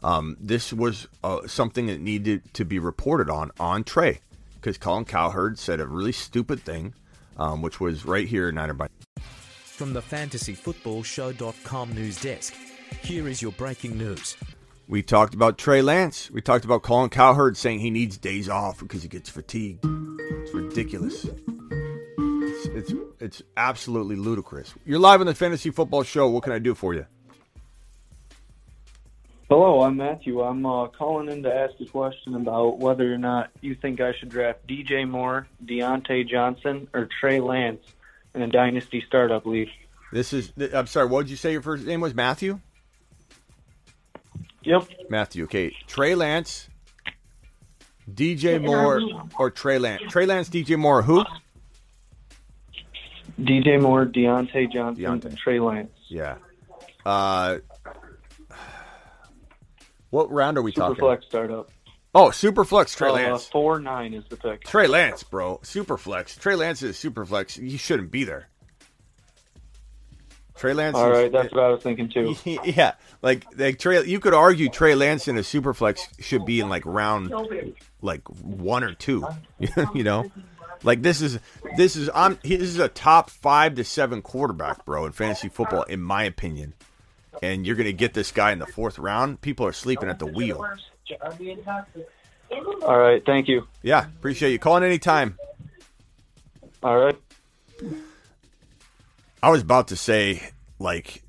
Um, this was uh, something that needed to be reported on on Trey because Colin Cowherd said a really stupid thing, um, which was right here in Niner by. From the fantasyfootballshow.com news desk, here is your breaking news. We talked about Trey Lance. We talked about Colin Cowherd saying he needs days off because he gets fatigued. It's ridiculous. It's, it's it's absolutely ludicrous. You're live on the Fantasy Football Show. What can I do for you? Hello, I'm Matthew. I'm uh, calling in to ask a question about whether or not you think I should draft DJ Moore, Diontae Johnson, or Trey Lance in a dynasty startup league. This is. I'm sorry. What did you say your first name was? Matthew. Yep. Matthew. Okay. Trey Lance, DJ Moore, or Trey Lance. Trey Lance, DJ Moore. Who? DJ Moore, Diontae Johnson, and Trey Lance. Yeah. Uh, what round are we talking? Superflex startup. Oh, Superflex Trey Uh, Lance. four nine is the pick. Trey Lance, bro. Superflex. Trey Lance is a Superflex. He shouldn't be there. Trey Lance. All right, that's what I was thinking too. yeah, like like Trey. You could argue Trey Lance in a Superflex should be in like round like one or two. you know, like this is this is I'm this is a top five to seven quarterback, bro, in fantasy football, in my opinion. And you're gonna get this guy in the fourth round. People are sleeping at the wheel. All right, thank you. Yeah, appreciate you calling anytime. All right. I was about to say, like,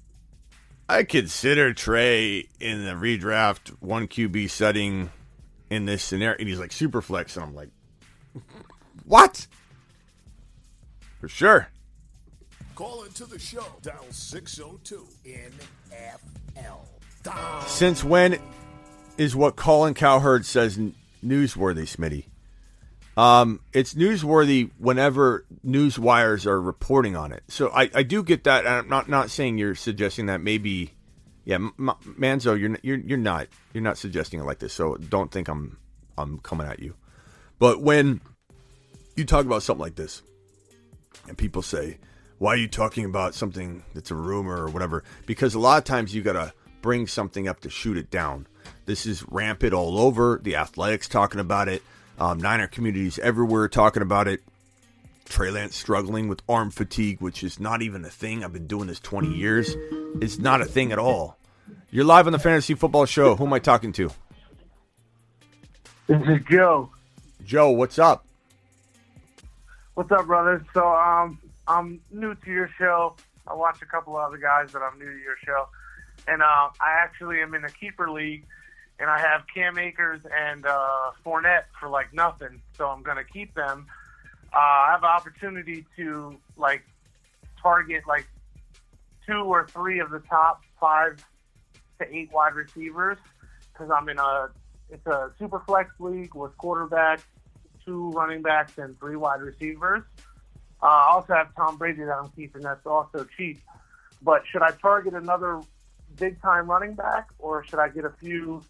I consider Trey in the redraft one QB setting in this scenario. And he's like, super flex. And I'm like, what? For sure. Call into the show. Dial 602 NFL. Since when is what Colin Cowherd says newsworthy, Smitty? Um, it's newsworthy whenever news wires are reporting on it. So I, I do get that. and I'm not not saying you're suggesting that maybe, yeah, M- Manzo, you're you're you're not you're not suggesting it like this. So don't think I'm I'm coming at you. But when you talk about something like this, and people say, "Why are you talking about something that's a rumor or whatever?" Because a lot of times you gotta bring something up to shoot it down. This is rampant all over. The athletics talking about it. Um, Niner communities everywhere talking about it. Trey Lance struggling with arm fatigue, which is not even a thing. I've been doing this 20 years. It's not a thing at all. You're live on the Fantasy Football Show. Who am I talking to? This is Joe. Joe, what's up? What's up, brother? So, um, I'm new to your show. I watch a couple of other guys, but I'm new to your show. And uh, I actually am in a keeper league, and I have Cam Akers and uh, Fournette for like nothing. So I'm to keep them. Uh, I have an opportunity to like target like two or three of the top five to eight wide receivers because I'm in a it's a super flex league with quarterbacks, two running backs, and three wide receivers. Uh, I also have Tom Brady that I'm keeping. That's also cheap. But should I target another big time running back, or should I get a few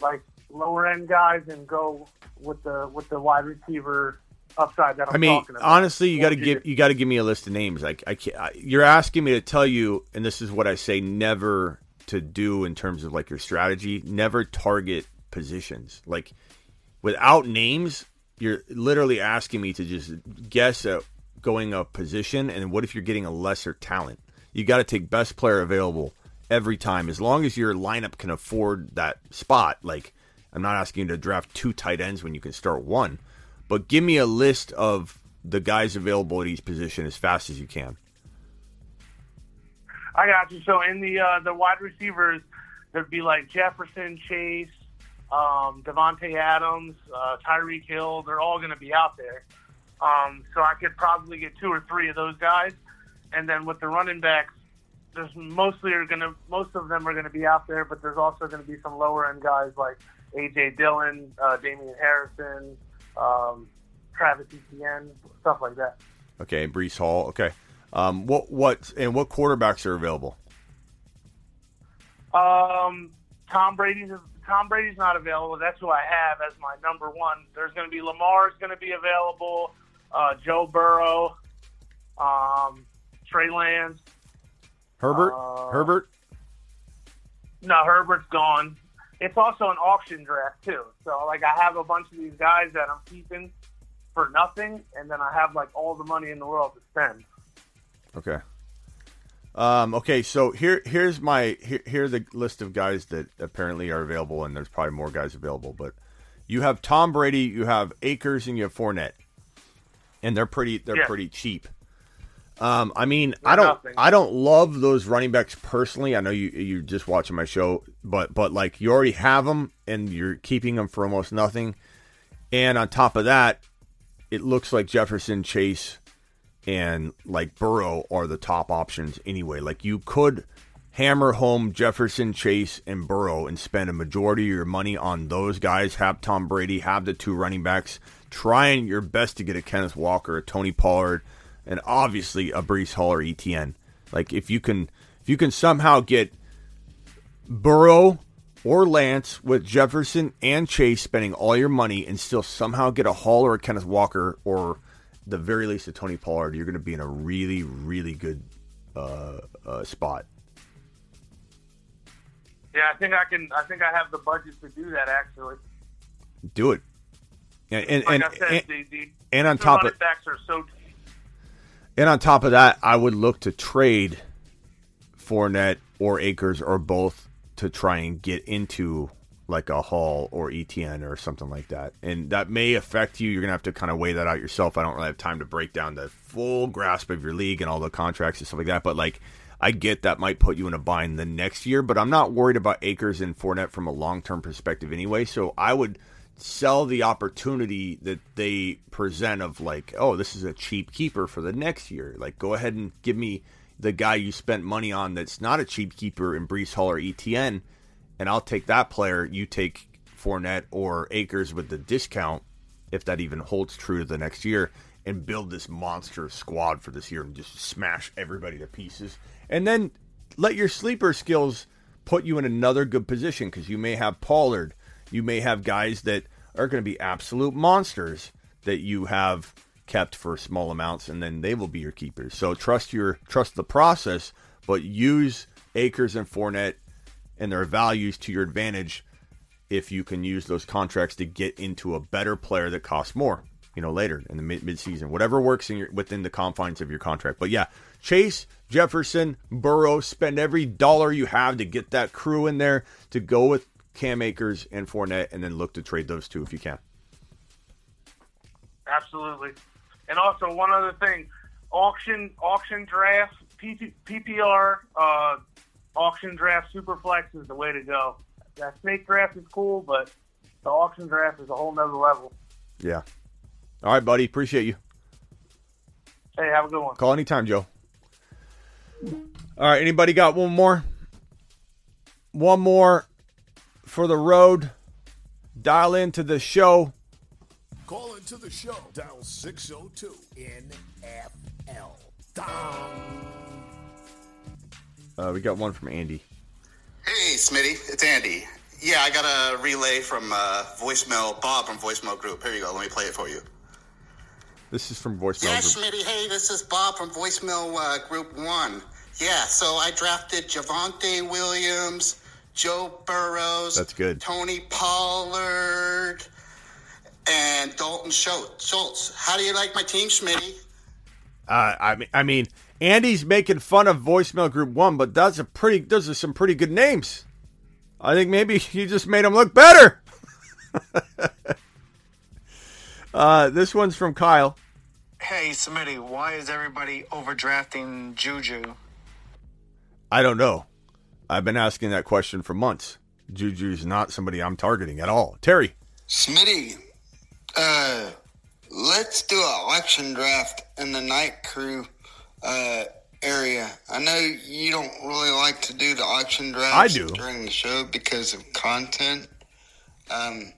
like lower end guys and go with the with the wide receiver upside that I'm I mean, talking about? honestly, you got to give you got to give me a list of names. Like I can't. I, you're asking me to tell you, and this is what I say never to do in terms of like your strategy. Never target positions. Like without names, you're literally asking me to just guess at going a position. And what if you're getting a lesser talent? You got to take best player available every time, as long as your lineup can afford that spot. Like I'm not asking you to draft two tight ends when you can start one, but give me a list of the guys available at each position as fast as you can. I got you. So in the uh, the wide receivers, there'd be like Jefferson, Chase, um, Davante Adams, uh, Tyreek Hill. They're all going to be out there. Um, so I could probably get two or three of those guys, and then with the running backs, there's mostly are going to most of them are going to be out there, but there's also going to be some lower end guys like AJ Dillon, uh, Damian Harrison, um, Travis Etienne, stuff like that. Okay, Breece Hall. Okay, um, what what and what quarterbacks are available? Um, Tom Brady's Tom Brady's not available. That's who I have as my number one. There's going to be Lamar's going to be available. Uh, Joe Burrow, um, Trey Lance. Herbert. Uh, Herbert. No, Herbert's gone. It's also an auction draft too. So like I have a bunch of these guys that I'm keeping for nothing, and then I have like all the money in the world to spend. Okay. Um, okay, so here here's my here here's the list of guys that apparently are available, and there's probably more guys available. But you have Tom Brady, you have Akers, and you have Fournette, and they're pretty they're Yeah. pretty cheap. Um, I mean, They're I don't nothing. I don't love those running backs personally. I know you you're just watching my show, but but like you already have them, and you're keeping them for almost nothing. And on top of that, it looks like Jefferson, Chase, and like Burrow are the top options anyway. Like you could hammer home Jefferson, Chase, and Burrow and spend a majority of your money on those guys. Have Tom Brady, have the two running backs, trying your best to get a Kenneth Walker, a Tony Pollard, and obviously a Breece Hall or ETN. Like if you can, if you can somehow get Burrow or Lance with Jefferson and Chase spending all your money and still somehow get a Hall or a Kenneth Walker or the very least a Tony Pollard, you're going to be in a really, really good uh, uh, spot. Yeah, I think I can. I think I have the budget to do that actually. Do it. And and Like and, I said, and, the, the and on top of backs are so and on top of that, I would look to trade Fournette or Akers or both to try and get into like a Hall or ETN or something like that. And that may affect you. You're gonna have to kind of weigh that out yourself. I don't really have time to break down the full grasp of your league and all the contracts and stuff like that. But like, I get that might put you in a bind the next year. But I'm not worried about Akers and Fournette from a long term perspective anyway. So I would sell the opportunity that they present of like, oh, this is a cheap keeper for the next year. Like, go ahead and give me the guy you spent money on that's not a cheap keeper in Breece Hall or ETN, and I'll take that player. You take Fournette or Akers with the discount, if that even holds true to the next year, and build this monster squad for this year and just smash everybody to pieces. And then let your sleeper skills put you in another good position because you may have Pollard, you may have guys that are going to be absolute monsters that you have kept for small amounts, and then they will be your keepers. So trust your trust the process, but use Akers and Fournette and their values to your advantage if you can use those contracts to get into a better player that costs more, you know, later in the mid midseason. Whatever works in your within the confines of your contract. But yeah, Chase, Jefferson, Burrow, spend every dollar you have to get that crew in there to go with Cam Akers and Fournette and then look to trade those two if you can. Absolutely. And also one other thing, auction auction draft PP, PPR uh, auction draft superflex is the way to go. That snake draft is cool, but the auction draft is a whole nother level. Yeah. All right, buddy. Appreciate you. Hey, have a good one. Call anytime, Joe. All right. Anybody got one more? One more for the road. Dial into the show. Call into the show. Dial 602 NFL. Dong. Uh, we got one from Andy. Hey, Smitty, it's Andy. Yeah, I got a relay from uh, voicemail, Bob from voicemail group. Here you go. Let me play it for you. This is from voicemail. Yeah, Group. Smitty. Hey, this is Bob from voicemail uh, group one. Yeah, so I drafted Javonte Williams, Joe Burrows, That's good. Tony Pollard, and Dalton Schultz. Schultz. How do you like my team, Smitty? Uh, I mean, I mean, Andy's making fun of voicemail group one, but that's a pretty. Those are some pretty good names. I think maybe you just made them look better. uh, this one's from Kyle. Hey, Smitty, why is everybody overdrafting Juju? I don't know. I've been asking that question for months. Juju's not somebody I'm targeting at all. Terry. Smitty, uh, let's do an auction draft in the night crew uh, area. I know you don't really like to do the auction draft. I do. during the show because of content. Um,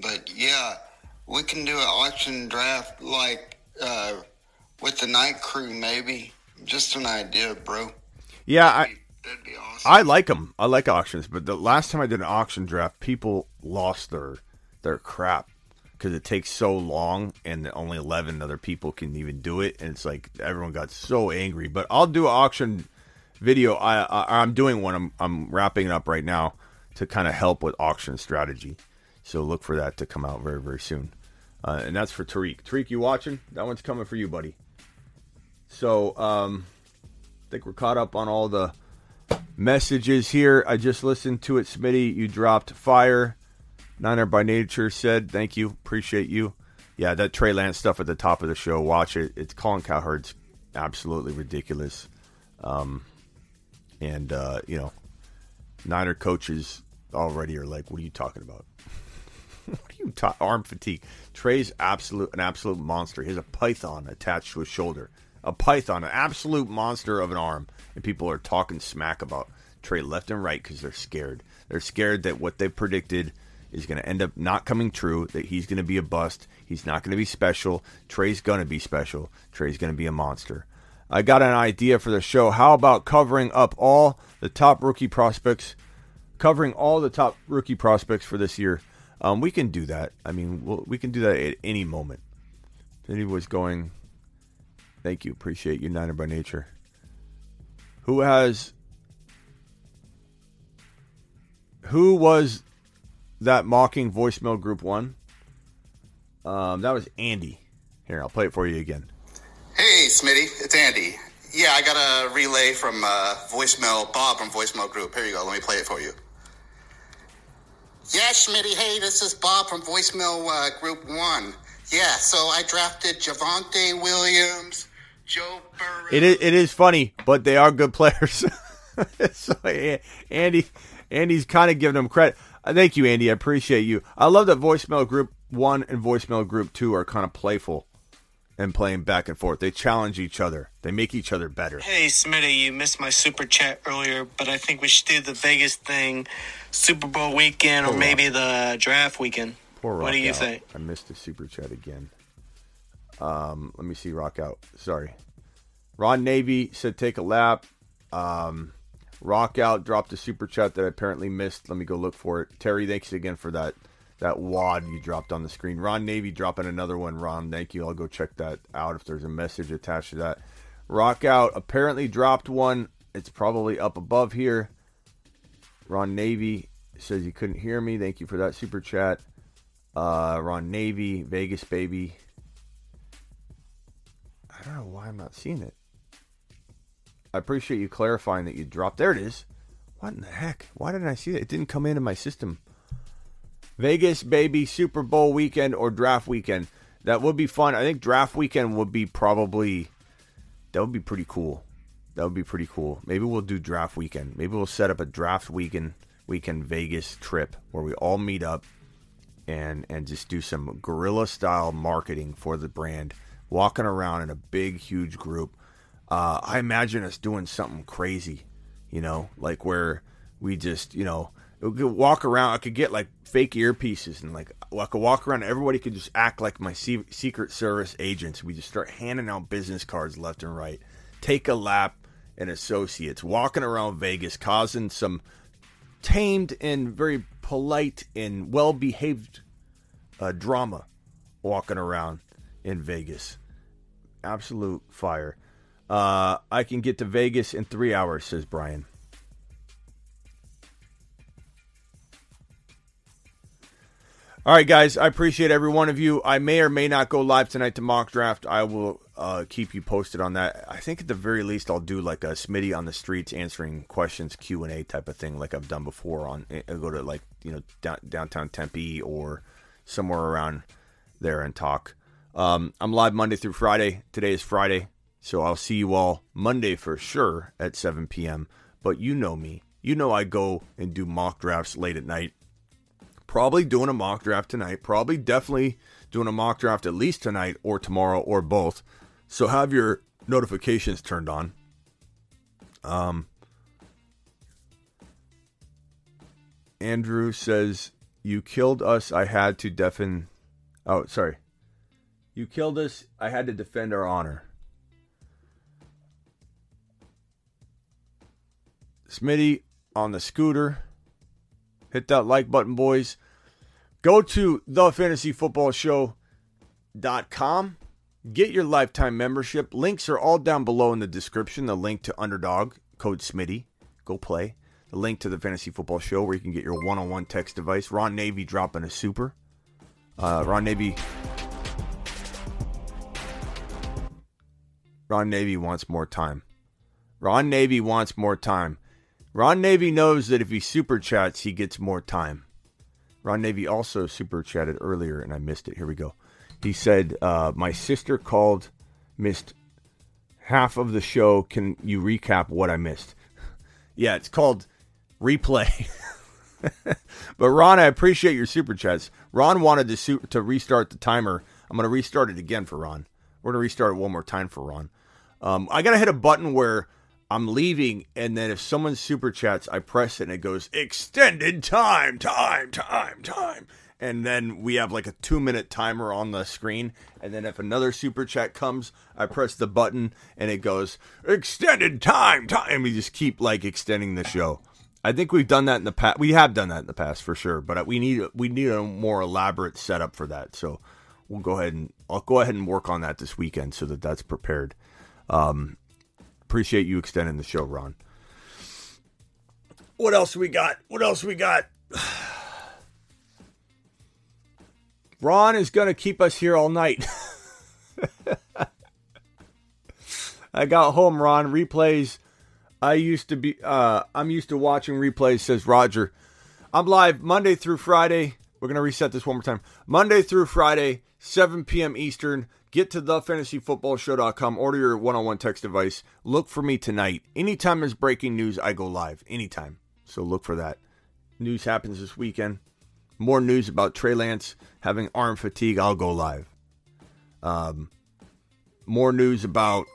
but yeah, we can do an auction draft like uh, with the night crew, maybe. Just an idea, bro. Yeah, I, I like them. I like auctions, but the last time I did an auction draft, people lost their their crap because it takes so long, and only eleven other people can even do it, and it's like everyone got so angry. But I'll do an auction video. I, I I'm doing one. I'm I'm wrapping it up right now to kind of help with auction strategy. So look for that to come out very very soon. Uh, and that's for Tariq. Tariq, you watching? That one's coming for you, buddy. So um, I think we're caught up on all the messages here. I just listened to it, Smitty. You dropped fire. Niner by nature said, "Thank you, appreciate you." Yeah, that Trey Lance stuff at the top of the show. Watch it. It's Colin Cowherd's absolutely ridiculous. Um, and uh, you know, Niner coaches already are like, "What are you talking about?" what are you ta- arm fatigue? Trey's absolute an absolute monster. He has a python attached to his shoulder. A python, an absolute monster of an arm, and people are talking smack about Trey left and right because they're scared. They're scared that what they predicted is going to end up not coming true. That he's going to be a bust. He's not going to be special. Trey's going to be special. Trey's going to be a monster. I got an idea for the show. How about covering up all the top rookie prospects? Covering all the top rookie prospects for this year. Um, we can do that. I mean, we'll, we can do that at any moment. If anyone's going, thank you, appreciate you, Niner by nature. Who has? Who was that mocking voicemail group one? Um, that was Andy. Here, I'll play it for you again. Hey, Smitty, it's Andy. Yeah, I got a relay from uh, voicemail, Bob from voicemail group. Here you go. Let me play it for you. Yeah, Smitty. Hey, this is Bob from voicemail uh, group one. Yeah, so I drafted Javonte Williams, Joe Burrow. It is, it is funny, but they are good players. so Andy, Andy's kind of giving them credit. Uh, Thank you, Andy. I appreciate you. I love that voicemail group one and voicemail group two are kind of playful and playing back and forth. They challenge each other. They make each other better. Hey, Smitty, you missed my super chat earlier, but I think we should do the Vegas thing Super Bowl weekend or Hold on. maybe the draft weekend. Poor What do you Out. think? I missed the super chat again. Um, let me see. Rock out. Sorry. Ron Navy said take a lap. Um, Rock out dropped a super chat that I apparently missed. Let me go look for it. Terry, thanks again for that that wad you dropped on the screen. Ron Navy dropping another one. Ron, thank you. I'll go check that out if there's a message attached to that. Rock out apparently dropped one. It's probably up above here. Ron Navy says you couldn't hear me. Thank you for that super chat. Uh, Ron Navy, Vegas baby. I don't know why I'm not seeing it. I appreciate you clarifying that you dropped. There it is. What in the heck? Why didn't I see that? It didn't come into my system. Vegas baby Super Bowl weekend or draft weekend. That would be fun. I think draft weekend would be probably that would be pretty cool. That would be pretty cool. Maybe we'll do draft weekend. Maybe we'll set up a draft weekend weekend Vegas trip where we all meet up and and just do some guerrilla style marketing for the brand, walking around in a big huge group. Uh, I imagine us doing something crazy, you know, like where we just you know walk around. I could get like fake earpieces and like I could walk around. Everybody could just act like my Secret Service agents. We just start handing out business cards left and right. Take a lap and associates walking around Vegas, causing some tamed and very polite and well behaved uh, drama walking around in Vegas. Absolute fire. Uh, I can get to Vegas in three hours, says Brian. All right, guys. I appreciate every one of you. I may or may not go live tonight to mock draft. I will uh, keep you posted on that. I think at the very least I'll do like a Smitty on the streets answering questions Q and A type of thing, like I've done before. On I'll go to like you know down, downtown Tempe or somewhere around there and talk. Um, I'm live Monday through Friday. Today is Friday, so I'll see you all Monday for sure at 7 p.m. But you know me. You know I go and do mock drafts late at night probably doing a mock draft tonight. Probably definitely doing a mock draft at least tonight or tomorrow or both. So have your notifications turned on. Um, Andrew says, You killed us. I had to deafen. Oh, sorry. You killed us. I had to defend our honor. Smitty on the scooter. Hit that like button, boys. Go to thefantasyfootballshow.com. Get your lifetime membership. Links are all down below in the description. The link to Underdog, code Smitty. Go play. The link to the Fantasy Football Show where you can get your one on one text device. Ron Navy dropping a super. Uh, Ron Navy. Ron Navy wants more time. Ron Navy wants more time. Ron Navy knows that if he super chats, he gets more time. Ron Navy also super chatted earlier, and I missed it. Here we go. He said, uh, "My sister called, missed half of the show. Can you recap what I missed?" yeah, it's called replay. but Ron, I appreciate your super chats. Ron wanted to su- to restart the timer. I'm going to restart it again for Ron. We're going to restart it one more time for Ron. Um, I got to hit a button where I'm leaving, and then if someone super chats, I press it and it goes extended time, time, time, time. And then we have like a two minute timer on the screen. And then if another super chat comes, I press the button and it goes extended time, time. We just keep like extending the show. I think we've done that in the past. We have done that in the past for sure, but we need we need a more elaborate setup for that. So we'll go ahead and I'll go ahead and work on that this weekend so that that's prepared. Um, appreciate you extending the show, Ron. What else we got? What else we got? Ron is going to keep us here all night. I got home, Ron. Replays. I used to be, uh, I'm used to watching replays, says Roger. I'm live Monday through Friday. We're to reset this one more time. Monday through Friday, 7 p.m. Eastern. Get to thefantasyfootballshow.com. Order your one on one text device. Look for me tonight. Anytime there's breaking news, I go live. Anytime. So look for that. News happens this weekend. More news about Trey Lance having arm fatigue, I'll go live. Um, more news about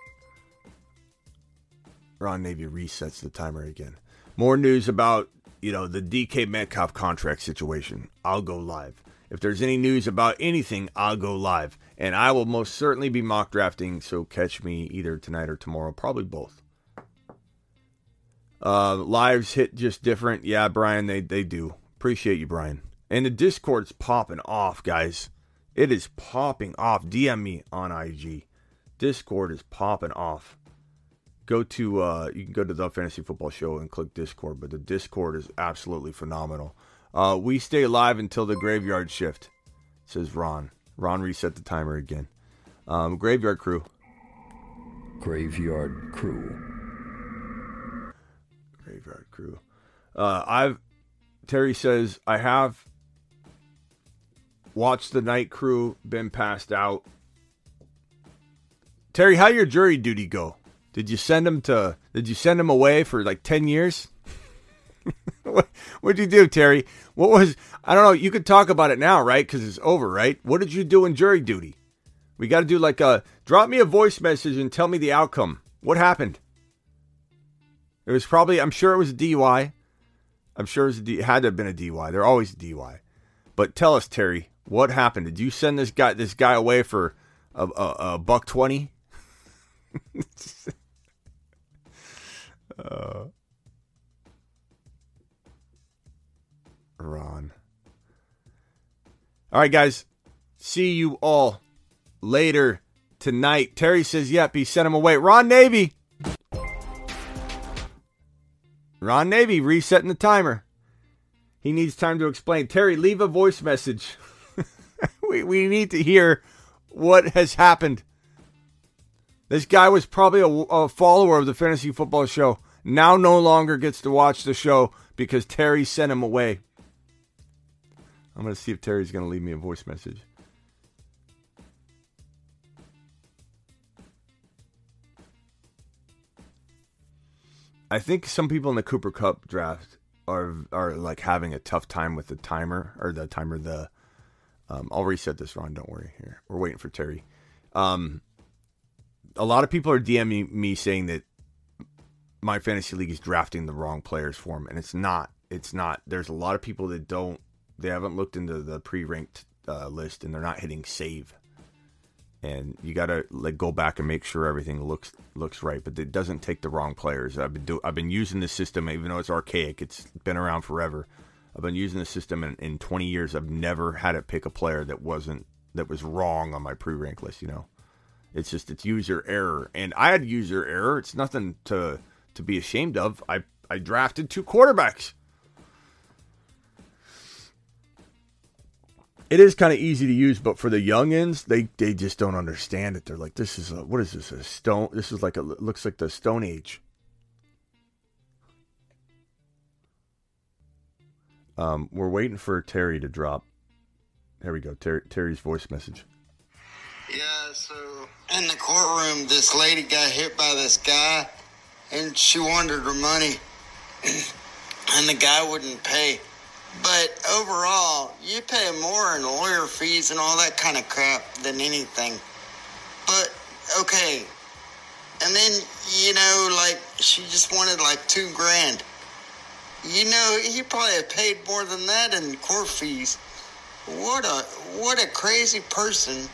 Ron Navy resets the timer again. More news about, you know, the DK Metcalf contract situation. I'll go live. If there's any news about anything, I'll go live. And I will most certainly be mock drafting, so catch me either tonight or tomorrow, probably both. Uh, lives hit just different. Yeah, Brian, they, they do. Appreciate you, Brian. And the Discord's popping off, guys. It is popping off. DM me on IG. Discord is popping off. Go to uh, you can go to the Fantasy Football Show and click Discord, but the Discord is absolutely phenomenal. Uh, we stay live until the graveyard shift, says Ron. Ron reset the timer again. Um, graveyard crew. Graveyard crew. Graveyard crew. Uh, I've Terry says I have watched the night crew, been passed out. Terry, how your jury duty go? Did you send him to? Did you send him away for like ten years? what would you do, Terry? What was? I don't know. You could talk about it now, right? Because it's over, right? What did you do in jury duty? We got to do like a drop me a voice message and tell me the outcome. What happened? It was probably. I'm sure it was a DUI. I'm sure it, was a D, had to have been a DUI. They're always a DUI. But tell us, Terry, what happened? Did you send this guy this guy away for a, a, a buck twenty? uh, Ron. All right, guys. See you all later tonight. Terry says, yep, he sent him away. Ron Navy. Ron Navy resetting the timer. He needs time to explain. Terry, leave a voice message. we, we need to hear what has happened. This guy was probably a, a, follower of the fantasy football show. Now no longer gets to watch the show because Terry sent him away. I'm going to see if Terry's going to leave me a voice message. I think some people in the Cooper Kupp draft are are like having a tough time with the timer or the timer. The um, I'll reset this, Ron. Don't worry. Here we're waiting for Terry. Um, a lot of people are DMing me saying that my fantasy league is drafting the wrong players for him, and it's not. It's not. There's a lot of people that don't. They haven't looked into the pre-ranked uh, list, and they're not hitting save. And you got to like go back and make sure everything looks looks right. But it doesn't take the wrong players. I've been do, I've been using this system, even though it's archaic. It's been around forever. I've been using the system in, in 20 years. I've never had it pick a player that wasn't that was wrong on my pre-rank list. You know. It's just it's user error, and I had user error. It's nothing to to be ashamed of. I I drafted two quarterbacks. It is kind of easy to use, but for the youngins, they they just don't understand it. They're like, "This is a what is this? A stone? This is like a looks like the Stone Age." Um, we're waiting for Terry to drop. There we go. Terry, Terry's voice message. Yeah, so in the courtroom, this lady got hit by this guy, and she wanted her money, and the guy wouldn't pay. But overall, you pay more in lawyer fees and all that kind of crap than anything. But okay, and then you know, like she just wanted like two grand. You know, he probably paid more than that in court fees. What a what a crazy person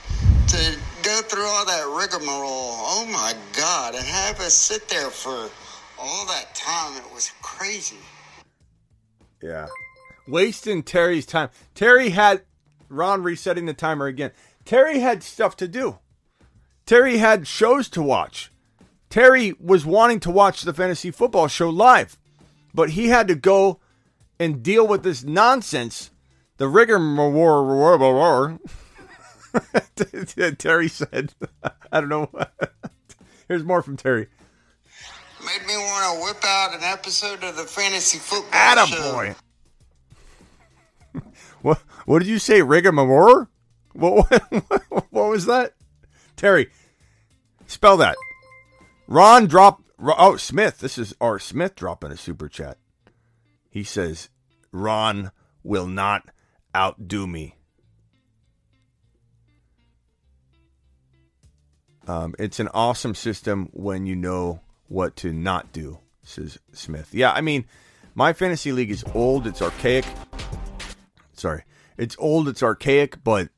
to go through all that rigmarole. Oh my God, and have us sit there for all that time. It was crazy. Yeah. Wasting Terry's time. Terry had Ron resetting the timer again. Terry had stuff to do. Terry had shows to watch. Terry was wanting to watch the fantasy football show live, but he had to go and deal with this nonsense. The rigmarole. Terry said, I don't know. Here's more from Terry. Made me want to whip out an episode of the fantasy football Attaboy. What what did you say, rigmarole? What, what what was that? Terry, spell that. Ron drop. Oh, Smith. This is R. Smith dropping a super chat. He says, "Ron will not outdo me." Um, it's an awesome system when you know what to not do, says Smith. Yeah, I mean, my fantasy league is old. It's archaic. Sorry, it's old, it's archaic, but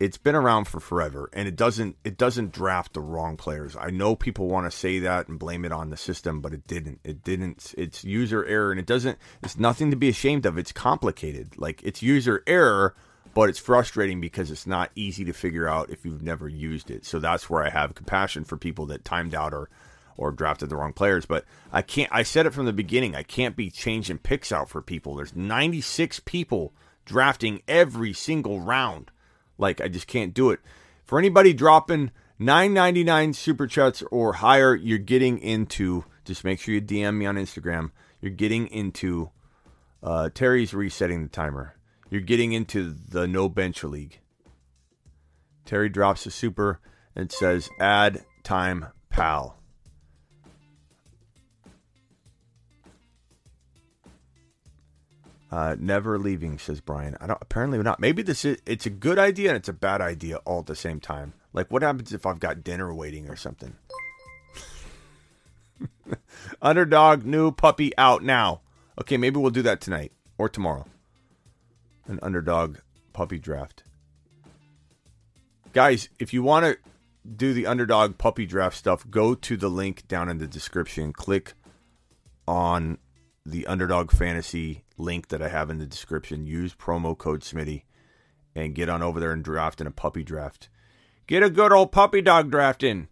it's been around for forever and it doesn't it doesn't draft the wrong players. I know people want to say that and blame it on the system, but it didn't. It didn't. It's user error and it doesn't it's nothing to be ashamed of. It's complicated. Like it's user error, but it's frustrating because it's not easy to figure out if you've never used it. So that's where I have compassion for people that timed out or or drafted the wrong players, but I can't I said it from the beginning. I can't be changing picks out for people. There's 96 people drafting every single round. Like I just can't do it. For anybody dropping 9.99 super chats or higher, you're getting into. Just make sure you DM me on Instagram. You're getting into. Uh, Terry's resetting the timer. You're getting into the no bench league. Terry drops a super and says, "Add time, pal." Uh, never leaving, says Brian. I don't. Apparently we're not. Maybe this is. It's a good idea and it's a bad idea all at the same time. Like, what happens if I've got dinner waiting or something? Underdog new puppy out now. Okay, maybe we'll do that tonight or tomorrow. An underdog puppy draft. Guys, if you want to do the underdog puppy draft stuff, go to the link down in the description. Click on the underdog fantasy link that I have in the description. Use promo code Smitty and get on over there and draft in a puppy draft. Get a good old puppy dog draft in.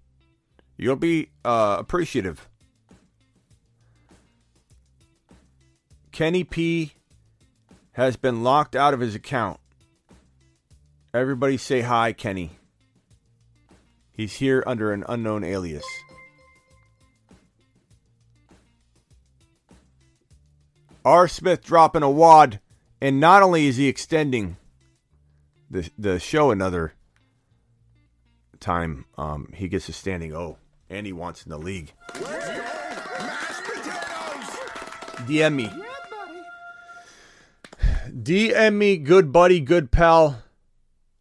You'll be uh, appreciative. Kenny P has been locked out of his account. Everybody say hi, Kenny. He's here under an unknown alias. R. Smith dropping a wad, and not only is he extending the the show another time, um, he gets a standing O, and he wants in the league. DM me. DM me, good buddy, good pal,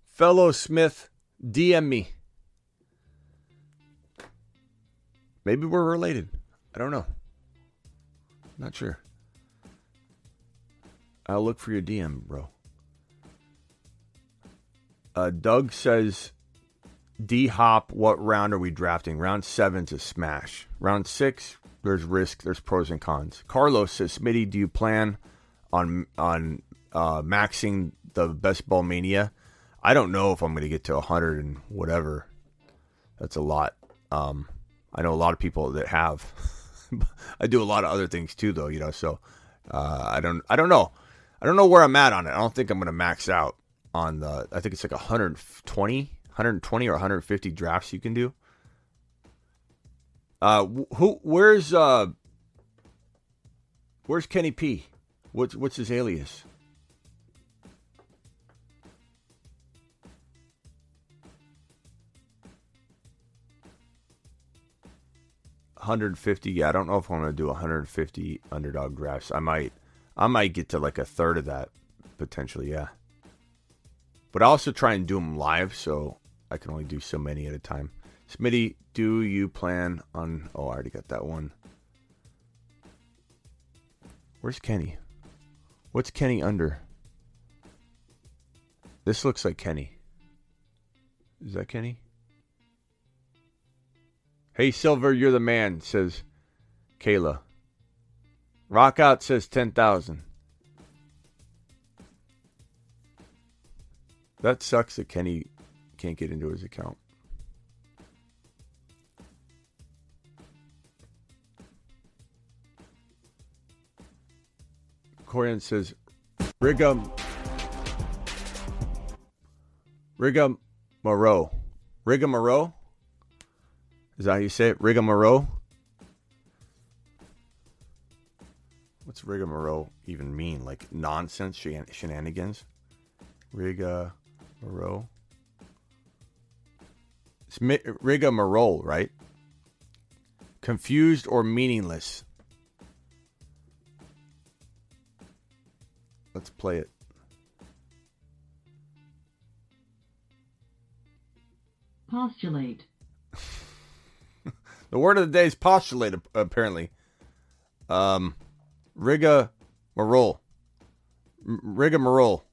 fellow Smith. DM me. Maybe we're related. I don't know. Not sure. I'll look for your DM, bro. Uh, Doug says, D Hop, what round are we drafting? Round seven's a smash. Round six, there's risk, there's pros and cons. Carlos says, Smitty, do you plan on on uh, maxing the best ball mania? I don't know if I'm going to get to 100 and whatever. That's a lot. Um, I know a lot of people that have. I do a lot of other things too, though. You know, so uh, I don't. I don't know. I don't know where I'm at on it. I don't think I'm going to max out on the. I think it's like 120, 120 or 150 drafts you can do. Uh, who? Where's uh? Where's Kenny P? What's what's his alias? Hundred fifty. Yeah, I don't know if I'm gonna do 150 underdog drafts. I might. I might get to like a third of that potentially. Yeah. But I also try and do them live, so I can only do so many at a time. Smitty, do you plan on? Oh, I already got that one. Where's Kenny? What's Kenny under? This looks like Kenny. Is that Kenny? Hey, Silver, you're the man, says Kayla. Rock out says 10,000. That sucks that Kenny can't get into his account. Corian says, Rigam. Rigam Moreau. Rigamarow? Is that how you say it? Rigamarow? What's rigmarole even mean? Like nonsense shen- shenanigans? Rigmarole? It's mi- rigmarole, right? Confused or meaningless? Let's play it. Postulate. The word of the day is postulate, apparently. Um, Riga Marole. Riga Marole.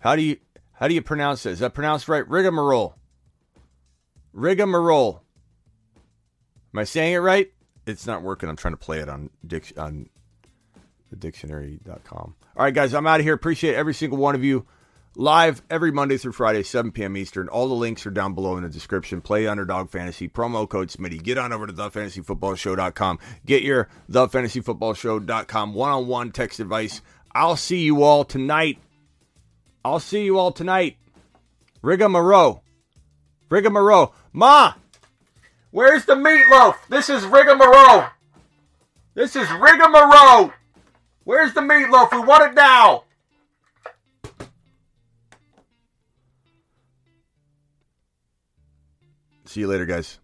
How do you how do you pronounce this? Is that pronounced right? Rigmarole. Rigmarole. Am I saying it right? It's not working. I'm trying to play it on dic- on the dictionary.com. All right, guys, I'm out of here. Appreciate every single one of you. Live every Monday through Friday, 7 p.m. Eastern. All the links are down below in the description. Play Underdog Fantasy, promo code Smitty. Get on over to thefantasyfootballshow.com. Get your thefantasyfootballshow.com one-on-one text advice. I'll see you all tonight. I'll see you all tonight. Rigmarole. Rigmarole. Ma, where's the meatloaf? This is rigmarole. This is rigmarole. Where's the meatloaf? We want it now. See you later, guys.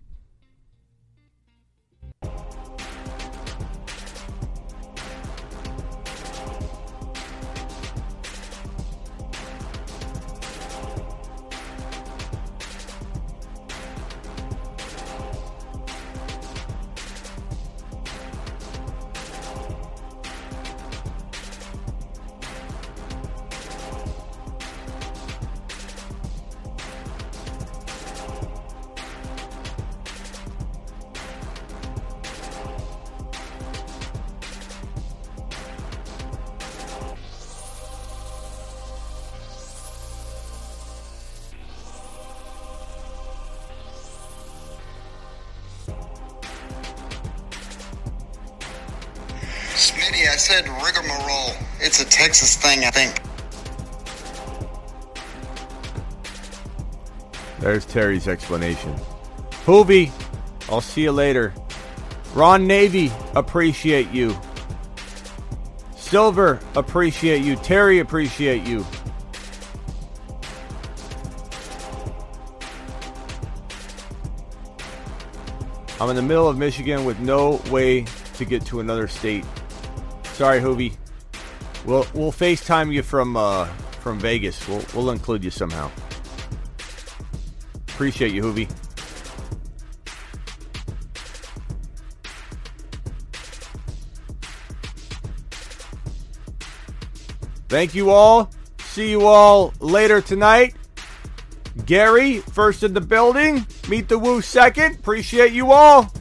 Thing, I think. There's Terry's explanation. Hoovy, I'll see you later. Ron Navy, appreciate you. Silver, appreciate you. Terry, appreciate you. I'm in the middle of Michigan with no way to get to another state. Sorry, Hoovy. We'll we'll FaceTime you from uh, from Vegas. We'll we'll include you somehow. Appreciate you, Hoovy. Thank you all. See you all later tonight. Gary, first in the building. Meet the Woo second. Appreciate you all.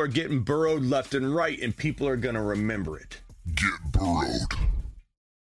are getting burrowed left and right, and people are going to remember it. Get burrowed.